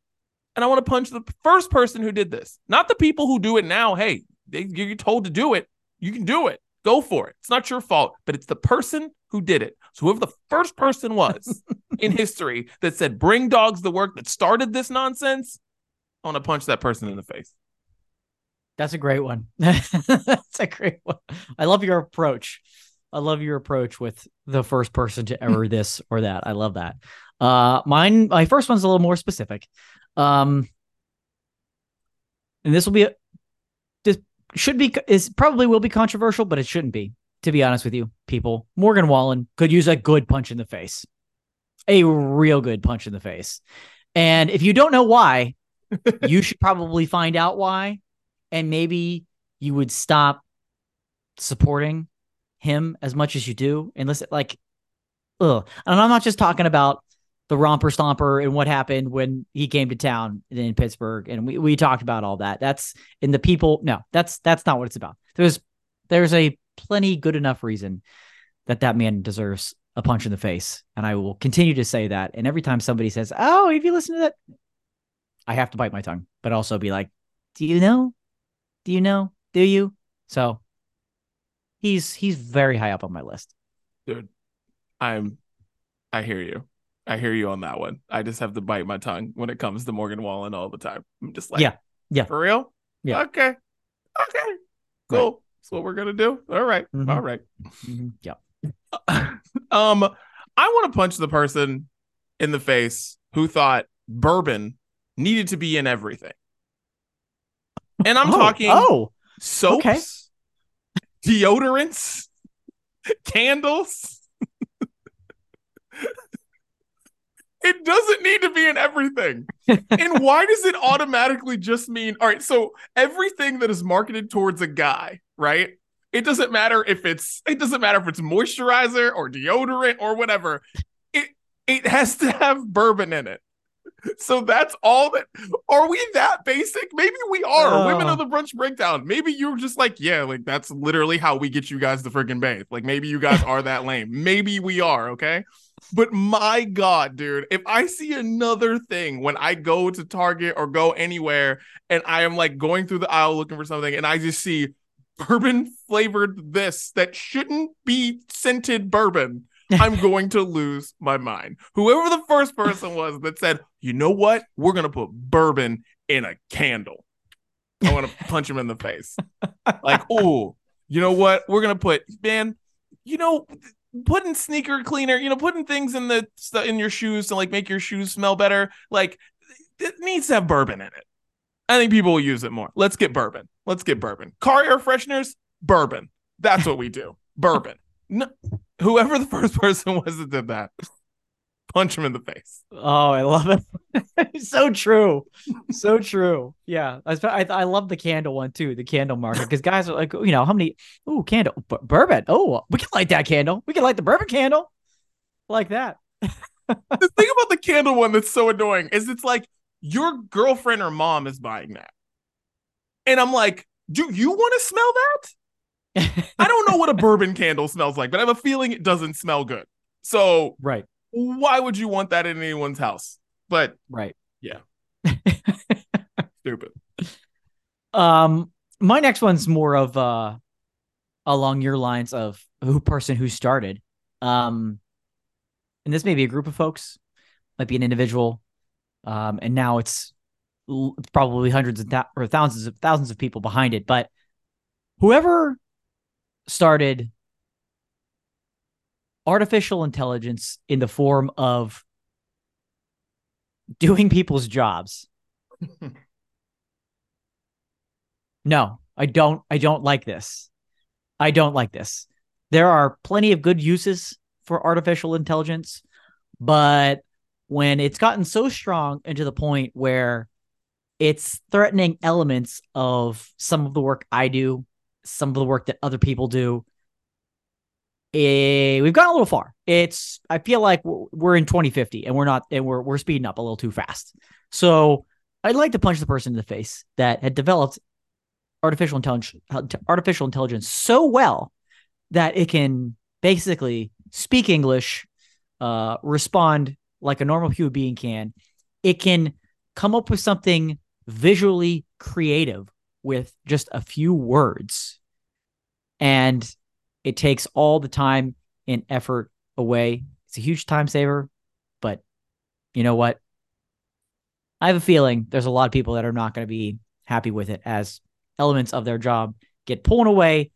And I want to punch the first person who did this, not the people who do it now. Hey, they, you're told to do it. You can do it. Go for it. It's not your fault, but it's the person who did it. So whoever the first person was *laughs* in history that said bring dogs to work that started this nonsense, I want to punch that person in the face. That's a great one. *laughs* That's a great one. I love your approach. I love your approach with the first person to ever *laughs* this or that. I love that. Uh mine my first one's a little more specific. Um and this will be a, this should be is probably will be controversial, but it shouldn't be. To be honest with you, people, Morgan Wallen could use a good punch in the face. A real good punch in the face. And if you don't know why, *laughs* you should probably find out why and maybe you would stop supporting him as much as you do and listen like ugh. and i'm not just talking about the romper stomper and what happened when he came to town in Pittsburgh. And we, we talked about all that. That's in the people. No, that's that's not what it's about. There's there's a plenty good enough reason that that man deserves a punch in the face. And I will continue to say that. And every time somebody says, Oh, if you listen to that, I have to bite my tongue, but also be like, Do you know? Do you know? Do you? So he's he's very high up on my list. Dude, I'm I hear you. I hear you on that one. I just have to bite my tongue when it comes to Morgan Wallen all the time. I'm just like, Yeah. Yeah. For real? Yeah. Okay. Okay. Cool. That's what we're gonna do. All right. Mhm. All right. Mhm. Yeah. *laughs* um, I want to punch the person in the face who thought bourbon needed to be in everything. And I'm oh, talking Oh, soaps, okay. deodorants, candles. it doesn't need to be in everything. and why does it automatically just mean all right? So everything that is marketed towards a guy, right? It doesn't matter if it's it doesn't matter if it's moisturizer or deodorant or whatever. It it has to have bourbon in it. So that's all that are we that basic? Maybe we are. Oh. Women of the brunch breakdown. Maybe you're just like, yeah, like that's literally how we get you guys to freaking bathe. Like maybe you guys are that *laughs* lame. Maybe we are, okay? But my God, dude, if I see another thing when I go to Target or go anywhere and I am like going through the aisle looking for something and I just see bourbon flavored this that shouldn't be scented bourbon, I'm *laughs* going to lose my mind. Whoever the first person was that said, you know what? We're going to put bourbon in a candle. I want to punch him in the face. Like, *laughs* oh, you know what? We're going to put, man, you know, putting sneaker cleaner, you know, putting things in the in your shoes to like make your shoes smell better, like it needs to have bourbon in it. I think people will use it more. Let's get bourbon. Let's get bourbon. Car air fresheners, bourbon. That's what we do. bourbon. No, whoever the first *laughs* person was that did that, punch him in the face. Oh, I love it. *laughs* so true. So true. Yeah. I, I, I love the candle one too, the candle market. Because guys are like, you know, how many, ooh, candle, b- bourbon. Oh, we can light that candle. We can light the bourbon candle like that. *laughs* The thing about the candle one that's so annoying is it's like your girlfriend or mom is buying that. And I'm like, do you want to smell that? *laughs* I don't know what a bourbon candle smells like, but I have a feeling it doesn't smell good. So right. why would you want that in anyone's house? But Right. Yeah. *laughs* Stupid. Um, my next one's more of uh along your lines of who person who started. Um, and this may be a group of folks, might be an individual, um, and now it's probably hundreds of thou- or thousands of thousands of people behind it. But whoever started artificial intelligence in the form of *laughs* doing people's jobs *laughs* no, I don't. I don't like this. I don't like this. There are plenty of good uses for artificial intelligence, but when it's gotten so strong and to the point where it's threatening elements of some of the work I do, some of the work that other people do, eh, we've gone a little far. It's I feel like we're we're in 2050 and we're not and we're we're speeding up a little too fast. So I'd like to punch the person in the face that had developed artificial intelligence artificial intelligence so well that it can basically speak English, uh, respond like a normal human being can. It can come up with something visually creative with just a few words. And it takes all the time and effort away. It's a huge time saver, but you know what? I have a feeling there's a lot of people that are not going to be happy with it as elements of their job get pulled away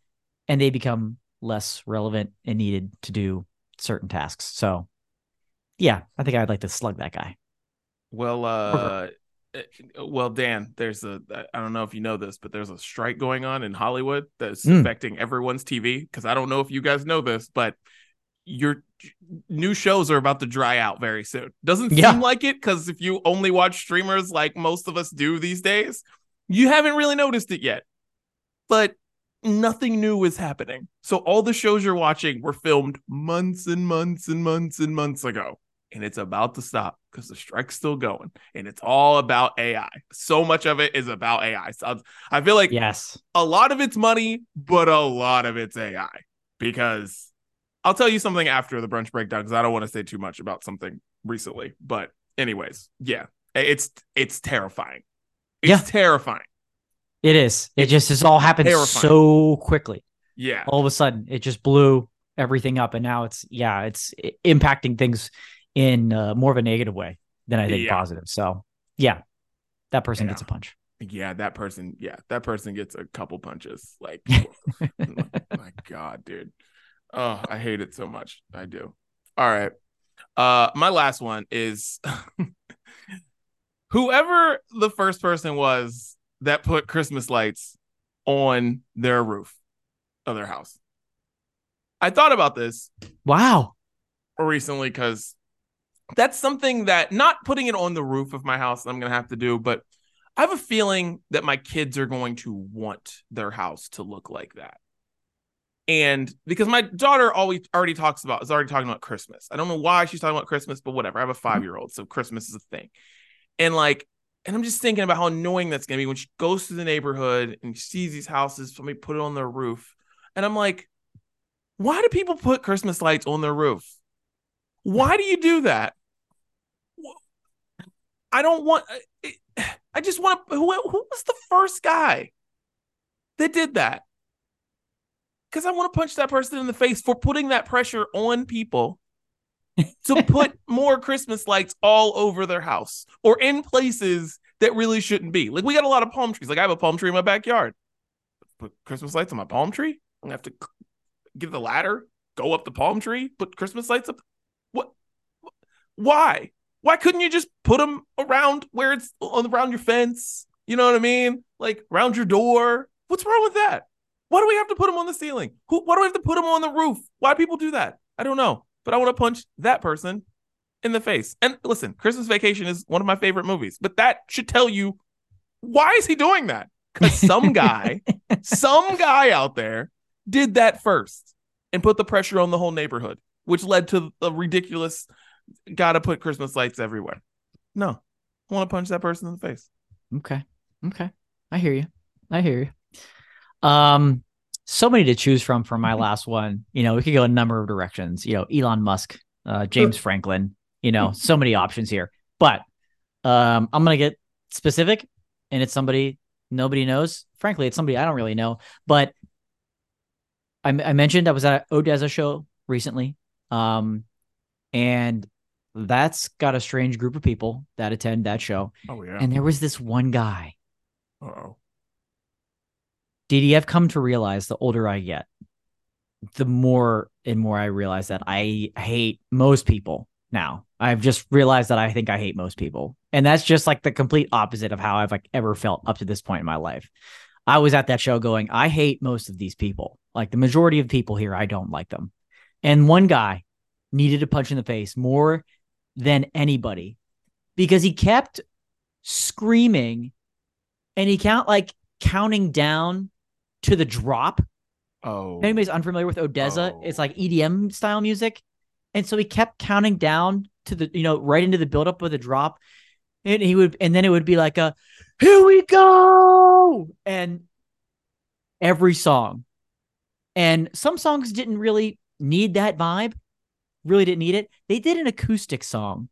and they become less relevant and needed to do certain tasks. So, yeah, I think I'd like to slug that guy. Well, uh, eh, well, Dan, there's a I don't know if you know this, but there's a strike going on in Hollywood that's Mm. affecting everyone's TV. Because I don't know if you guys know this, but your new shows are about to dry out very soon. Doesn't Yeah. seem like it because if you only watch streamers like most of us do these days, you haven't really noticed it yet. But nothing new is happening. So all the shows you're watching were filmed months and months and months and months ago. and it's about to stop because the strike's still going and it's all about AI. So much of it is about AI. So I feel like yes, a lot of it's money, but a lot of it's AI because I'll tell you something after the brunch breakdown because I don't want to say too much about something recently. But anyways, yeah, it's it's terrifying. It's Yeah. terrifying. It is. It just has all happened terrifying. so quickly. Yeah. All of a sudden, it just blew everything up, and now it's yeah, it's impacting things in uh, more of a negative way than I think Yeah. positive. So yeah, that person Yeah. gets a punch. Yeah, that person, yeah, that person gets a couple punches. Like, *laughs* my God, dude. Oh, I hate it so much. I do. All right. Uh, my last one is *laughs* whoever the first person was that put Christmas lights on their roof of their house. I thought about this Wow. recently because that's something that not putting it on the roof of my house I'm gonna have to do, but I have a feeling that my kids are going to want their house to look like that. And because my daughter always already talks about is already talking about Christmas. I don't know why she's talking about Christmas, but whatever. I have a mm-hmm. five year old, so Christmas is a thing. And like, and I'm just thinking about how annoying that's gonna be when she goes to the neighborhood and sees these houses, somebody put it on their roof. And I'm like, why do people put Christmas lights on their roof? Why do you do that? I don't want. I *sighs* just want to. Who, who was the first guy that did that? Because I want to punch that person in the face for putting that pressure on people to put more Christmas lights all over their house or in places that really shouldn't be. Like we got a lot of palm trees. Like I have a palm tree in my backyard. Put Christmas lights on my palm tree. I'm gonna have to get the ladder, go up the palm tree, put Christmas lights up. What? Why? Why couldn't you just put them around where it's on around your fence? You know what I mean? Like around your door. What's wrong with that? Why do we have to put them on the ceiling? Who? Why do we have to put them on the roof? Why do people do that? I don't know, but I want to punch that person in the face. And listen, Christmas Vacation is one of my favorite movies, but that should tell you why is he doing that? Because some guy, *laughs* some guy out there did that first and put the pressure on the whole neighborhood, which led to the ridiculous gotta put Christmas lights everywhere. No, I want to punch that person in the face. Okay. Okay. I hear you. I hear you. Um, so many to choose from for my last one. You know, we could go a number of directions. You know, Elon Musk, uh, James Franklin. You know, so many options here. But um, I'm gonna get specific, and it's somebody nobody knows. Frankly, it's somebody I don't really know. But I, I mentioned I was at an ODESZA show recently, um, and that's got a strange group of people that attend that show. Oh yeah. And there was this one guy. oh. Did I've come to realize the older I get, the more and more I realize that I hate most people now. I've just realized that I think I hate most people. And that's just like the complete opposite of how I've like ever felt up to this point in my life. I was at that show going, I hate most of these people. Like the majority of people here, I don't like them. And one guy needed a punch in the face more than anybody because he kept screaming and he count like counting down to the drop. Oh. If anybody's unfamiliar with ODESZA, Oh. it's like EDM style music. And so he kept counting down to the, you know, right into the buildup of the drop. And he would, and then it would be like a, here we go. And every song. And some songs didn't really need that vibe, really didn't need it. They did an acoustic song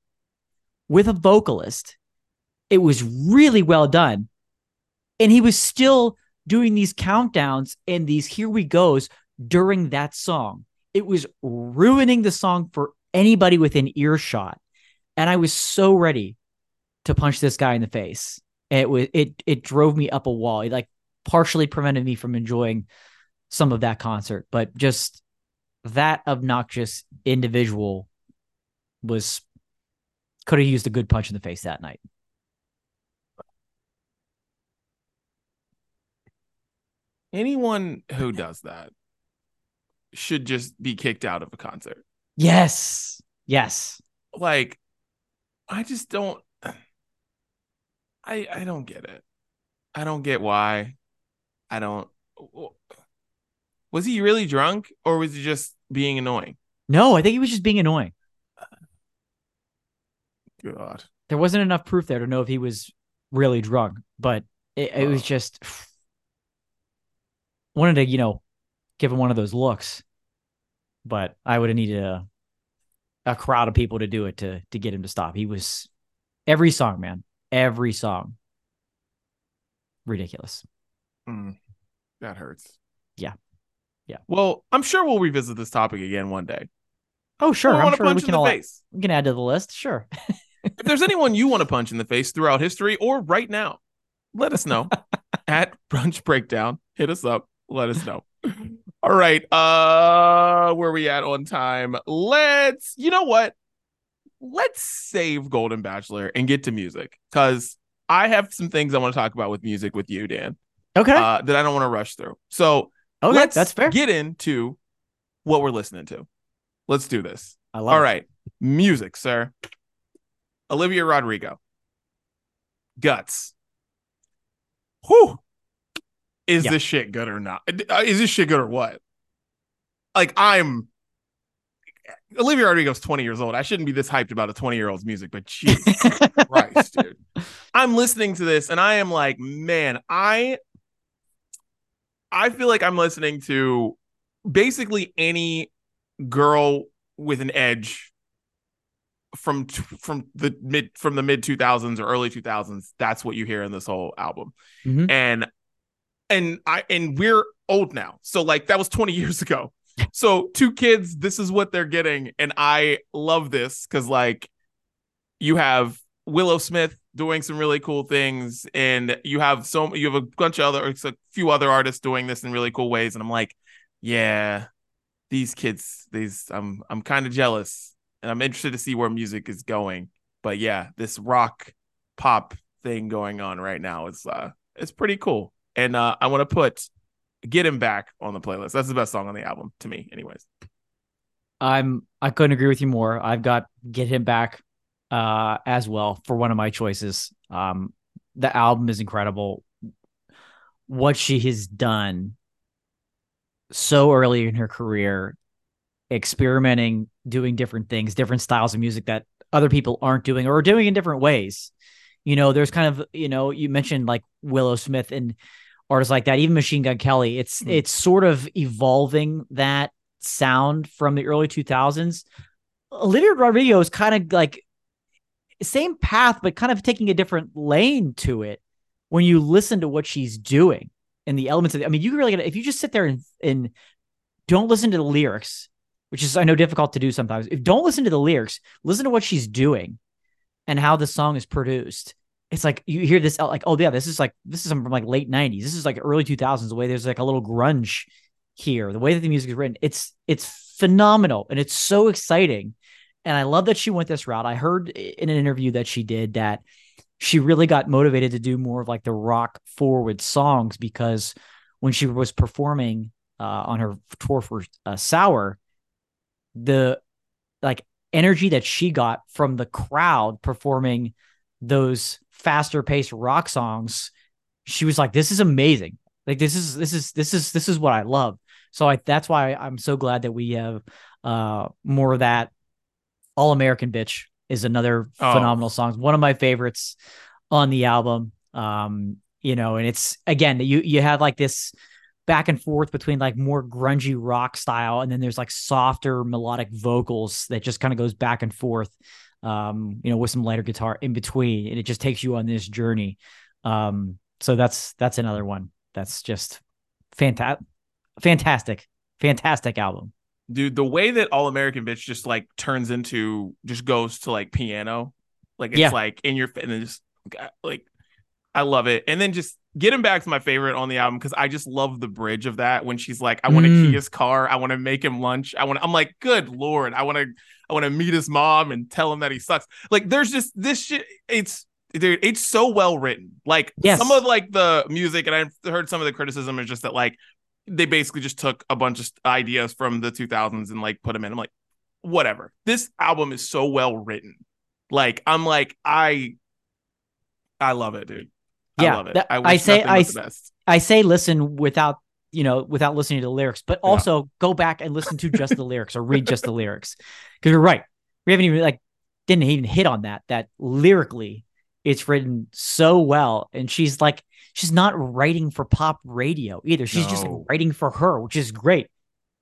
with a vocalist. It was really well done. And he was still doing these countdowns and these here we goes during that song. It was ruining the song for anybody within earshot. And I was so ready to punch this guy in the face. It was it it drove me up a wall. It like partially prevented me from enjoying some of that concert, but just that obnoxious individual was could have used a good punch in the face that night. Anyone who does that should just be kicked out of a concert. Yes. Yes. Like, I just don't. I I don't get it. I don't get why. I don't. Was he really drunk or was he just being annoying? No, I think he was just being annoying. God. There wasn't enough proof there to know if he was really drunk, but it, it was just wanted to, you know, give him one of those looks. But I would have needed a a crowd of people to do it to to get him to stop. He was every song, man, every song, ridiculous. Mm, that hurts. Yeah. Yeah. Well, I'm sure we'll revisit this topic again one day. Oh, sure, I I'm sure we can the all face. we can add to the list. Sure. *laughs* if there's anyone you want to punch in the face throughout history or right now, let us know *laughs* at brunch breakdown. Hit us up. Let us know. All right. Uh where we at on time? Let's you know what? Let's save Golden Bachelor and get to music because I have some things I want to talk about with music with you, Dan, Okay. uh, that I don't want to rush through. So okay, let's that's fair. get into what we're listening to. Let's do this. I love. All it. right. Music, sir. Olivia Rodrigo. Guts. Whew. Is Yeah. this shit good or not? Uh, Is this shit good or what? Like, I'm. Olivia Rodrigo's 20 years old. I shouldn't be this hyped about a 20 year old's music, but Jesus *laughs* Christ, dude. I'm listening to this and I am like, man, I I feel like I'm listening to basically any girl with an edge from from the mid from the mid 2000s or early 2000s that's what you hear in this whole album Mhm. and and i and we're old now. So like that was 20 years ago. So two kids this is what they're getting and i love this because like you have willow smith doing some really cool things and you have so you have a bunch of other a few other artists doing this in really cool ways and i'm like yeah these kids these i'm i'm kind of jealous and i'm interested to see where music is going. But yeah this rock pop thing going on right now is uh it's pretty cool and uh i want to put get him back on the playlist that's the best song on the album to me anyways I'm I couldn't agree with you more. I've got get him back uh as well for one of my choices. Um the album is incredible. What she has done so early in her career, experimenting, doing different things, different styles of music that other people aren't doing or are doing in different ways. You know, there's kind of, you know, you mentioned like Willow Smith and artists like that, even Machine Gun Kelly. It's Mhm. it's sort of evolving that sound from the early 2000s. Olivia Rodrigo is kind of like same path, but kind of taking a different lane to it when you listen to what she's doing and the elements of it. I mean, you can really gotta, if you just sit there and, and don't listen to the lyrics, which is I know difficult to do sometimes. If don't listen to the lyrics, listen to what she's doing and how the song is produced. It's like you hear this like, oh yeah, this is like this is from like late 90s. This is like early 2000s, the way there's like a little grunge here, the way that the music is written. It's it's phenomenal and it's so exciting. And I love that she went this route. I heard in an interview that she did that she really got motivated to do more of like the rock forward songs because when she was performing uh, on her tour for uh, Sour, the like energy that she got from the crowd performing those faster paced rock songs, she was like, "This is amazing! Like this is this is this is this is what I love." So I that's why I'm so glad that we have uh more of that. All American Bitch is another Oh. phenomenal song. One of my favorites on the album. Um, you know, and it's again you you have like this back and forth between like more grungy rock style and then there's like softer melodic vocals that just kind of goes back and forth um you know with some lighter guitar in between and it just takes you on this journey um so that's that's another one that's just fantastic fantastic fantastic album dude the way that all american bitch just like turns into just goes to like piano like it's Yeah. like in your and then just like i love it and then just getting back to my favorite on the album because i just love the bridge of that when she's like i want to Mm. key his car i want to make him lunch i want i'm like good lord i want to i want to meet his mom and tell him that he sucks like there's just this shit it's dude it's so well written like Yes. some of like the music and i've heard some of the criticism is just that like they basically just took a bunch of ideas from the 2000s and like put them in. I'm like, whatever. This album is so well written. Like, I'm like, I, I love it, dude. I Yeah, love it. that- I, I say- I the best. i say listen without you know without listening to the lyrics but Yeah. also go back and listen to just the lyrics or read just the lyrics because you're right we haven't even like didn't even hit on that. That lyrically, it's written so well, and she's like, she's not writing for pop radio either. She's just like writing for her, which is great.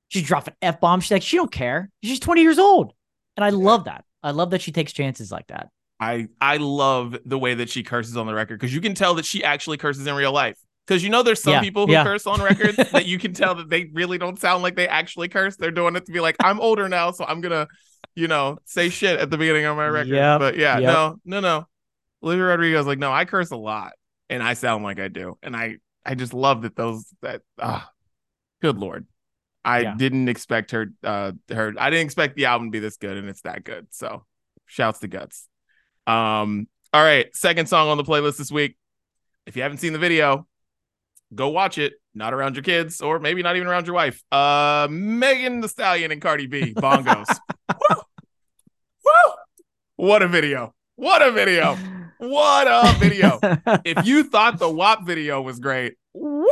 She's dropping f bombs. She's like, she don't care. She's 20 years old, and I love that. I love that she takes chances like that. I I love the way that she curses on the record because you can tell that she actually curses in real life. Because you know, there's some Yeah, people who yeah. curse on records *laughs* that you can tell that they really don't sound like they actually curse. They're doing it to be like, I'm older now, so I'm gonna, you know, say shit at the beginning of my record. Yep, But yeah, yep. no, no, no. Olivia Rodrigo's like, no, I curse a lot, and I sound like I do, and I I just love that those that ah, good lord. I Yeah. didn't expect her uh her I didn't expect the album to be this good and it's that good. So shouts to guts. Um all right, second song on the playlist this week. If you haven't seen the video, go watch it. Not around your kids or maybe not even around your wife. Uh Megan Thee Stallion and Cardi B, bongos. *laughs* Woo! Woo! What a video. What a video. What a video. *laughs* if you thought the WAP video was great, woo,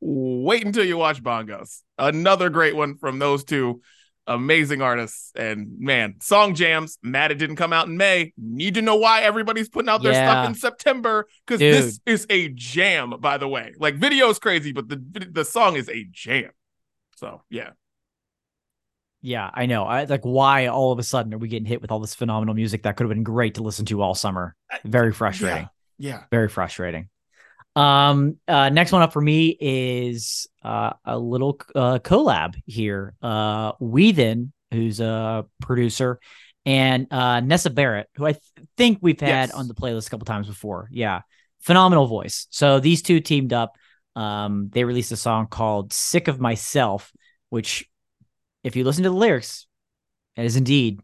wait until you watch Bongos. Another great one from those two amazing artists. And man, song jams. Mad it didn't come out in May. Need to know why everybody's putting out their Yeah. stuff in September because this is a jam. By the way, like video is crazy, but the the song is a jam. So yeah, Yeah, I know. I like why all of a sudden are we getting hit with all this phenomenal music that could have been great to listen to all summer. Very frustrating. yeah. Very frustrating. Um uh next one up for me is uh a little uh collab here. Uh Whethan, who's a producer, and uh Nessa Barrett, who I th- think we've had Yes. on the playlist a couple times before. Yeah. Phenomenal voice. So these two teamed up. Um they released a song called Sick of Myself, which if you listen to the lyrics, it is indeed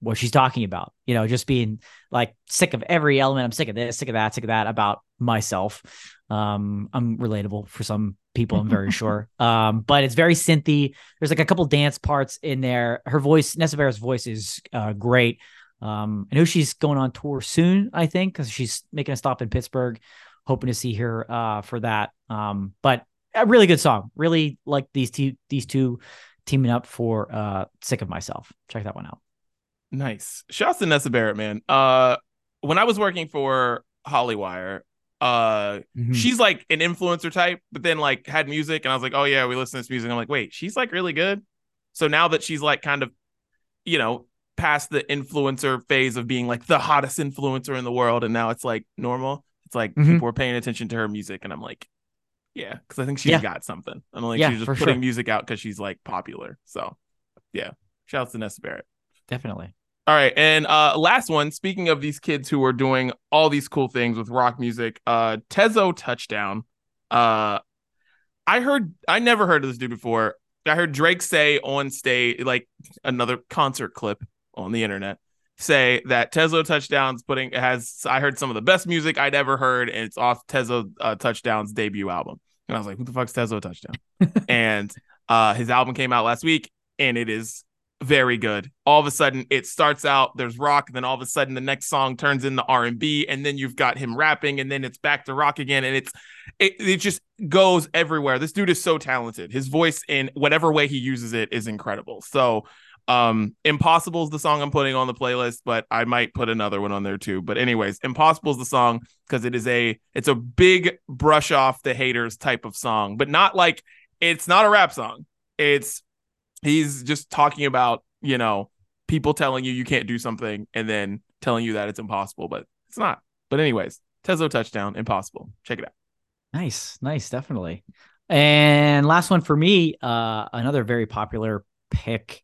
what she's talking about. You know, just being like sick of every element. I'm sick of this, sick of that, sick of that about myself. Um, I'm relatable for some people, I'm very *laughs* sure. Um, but it's very synthy. There's like a couple dance parts in there. Her voice, Nessa Barrett's voice is uh, great. Um, I know she's going on tour soon, I think, because she's making a stop in Pittsburgh. Hoping to see her uh, for that. Um, but a really good song. Really like these two these two teaming up for uh Sick of Myself. Check that one out. Nice. Shouts to Nessa Barrett, man. Uh when I was working for Hollywire, uh Mhm. she's like an influencer type, but then like had music, and I was like, oh yeah, we listen to this music. I'm like, wait, she's like really good. So now that she's like kind of, you know, past the influencer phase of being like the hottest influencer in the world, and now it's like normal. It's like Mhm. people are paying attention to her music, and I'm like, yeah, because I think she's Yeah. got something. I'm like, Yeah, she's just putting sure. music out because she's like popular. So yeah, shouts to Nessa Barrett. Definitely. All right, and uh last one, speaking of these kids who are doing all these cool things with rock music, uh Teezo Touchdown. Uh I heard I never heard of this dude before. I heard Drake say on stage like another concert clip on the internet say that Teezo Touchdowns putting has I heard some of the best music I'd ever heard and it's off Teezo uh, Touchdowns debut album. And I was like, who the fuck's Teezo Touchdown? *laughs* and uh his album came out last week and it is very good. All of a sudden, it starts out there's rock, and then all of a sudden the next song turns into the R and B, and then you've got him rapping, and then it's back to rock again, and it's it, it just goes everywhere. This dude is so talented. His voice in whatever way he uses it is incredible. So, um, Impossible is the song I'm putting on the playlist, but I might put another one on there too. But anyways, Impossible is the song because it is a it's a big brush off the haters type of song, but not like it's not a rap song. It's he's just talking about you know people telling you you can't do something and then telling you that it's impossible but it's not but anyways teezo touchdown impossible check it out Nice, nice, definitely. And last one for me, uh, another very popular pick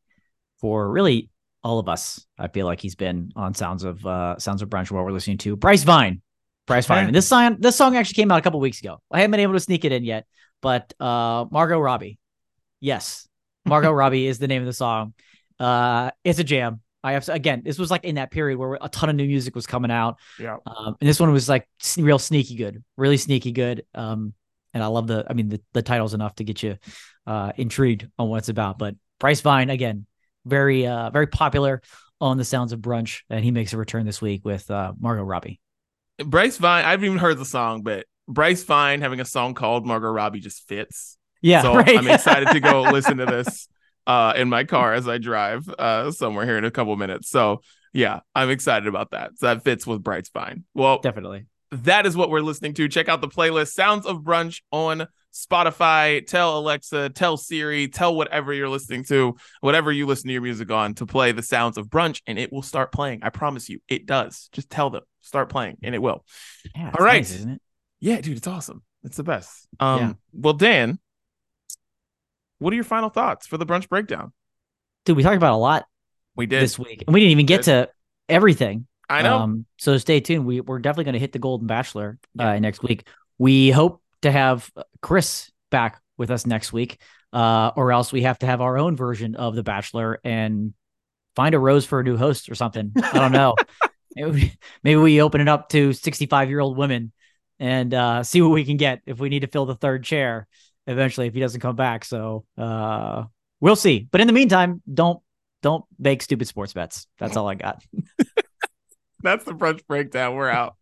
for really all of us. I feel like he's been on Sounds of uh Sounds of Brunch while we're listening to Bryce Vine. Bryce Vine. And this song this song actually came out a couple weeks ago. I haven't been able to sneak it in yet, but uh Margot Robbie. Yes. Margot Robbie is the name of the song. Uh it's a jam. I have again, this was like in that period where a ton of new music was coming out. yeah Um, and this one was like real sneaky good, really sneaky good. Um, and I love the, I mean, the, the title's enough to get you uh, intrigued on what it's about. But Bryce Vine, again, very, uh, very popular on the Sounds of Brunch, and he makes a return this week with uh, Margot Robbie. bryce vine i haven't even heard the song but bryce vine having a song called margot robbie just fits Yeah, so right. i'm excited to go *laughs* listen to this uh in my car as i drive uh somewhere here in a couple minutes so Yeah, I'm excited about that. So that fits with Bryce Vine. Well, Definitely. that is what we're listening to. Check out the playlist Sounds of Brunch on Spotify. Tell Alexa, tell Siri, tell whatever you're listening to, whatever you listen to your music on, to play the Sounds of Brunch, and it will start playing. I promise you, it does. Just tell them, start playing, and it will. Yeah. All right. nice, isn't it? Yeah, dude, it's awesome. It's the best. Um, Yeah. well, Dan, what are your final thoughts for the brunch breakdown? Dude, we talked about a lot We did. this week, and we didn't even get to everything. I know. Um, so stay tuned. We we're definitely going to hit the Golden Bachelor Yeah. uh, next week. We hope to have Chris back with us next week, uh, or else we have to have our own version of the Bachelor and find a rose for a new host or something. I don't know. *laughs* Maybe- Maybe we open it up to 65 year old women and uh, see what we can get if we need to fill the third chair eventually if he doesn't come back. So uh, we'll see. But in the meantime, don't don't make stupid sports bets. That's all I got. *laughs* That's the brunch breakdown. We're out.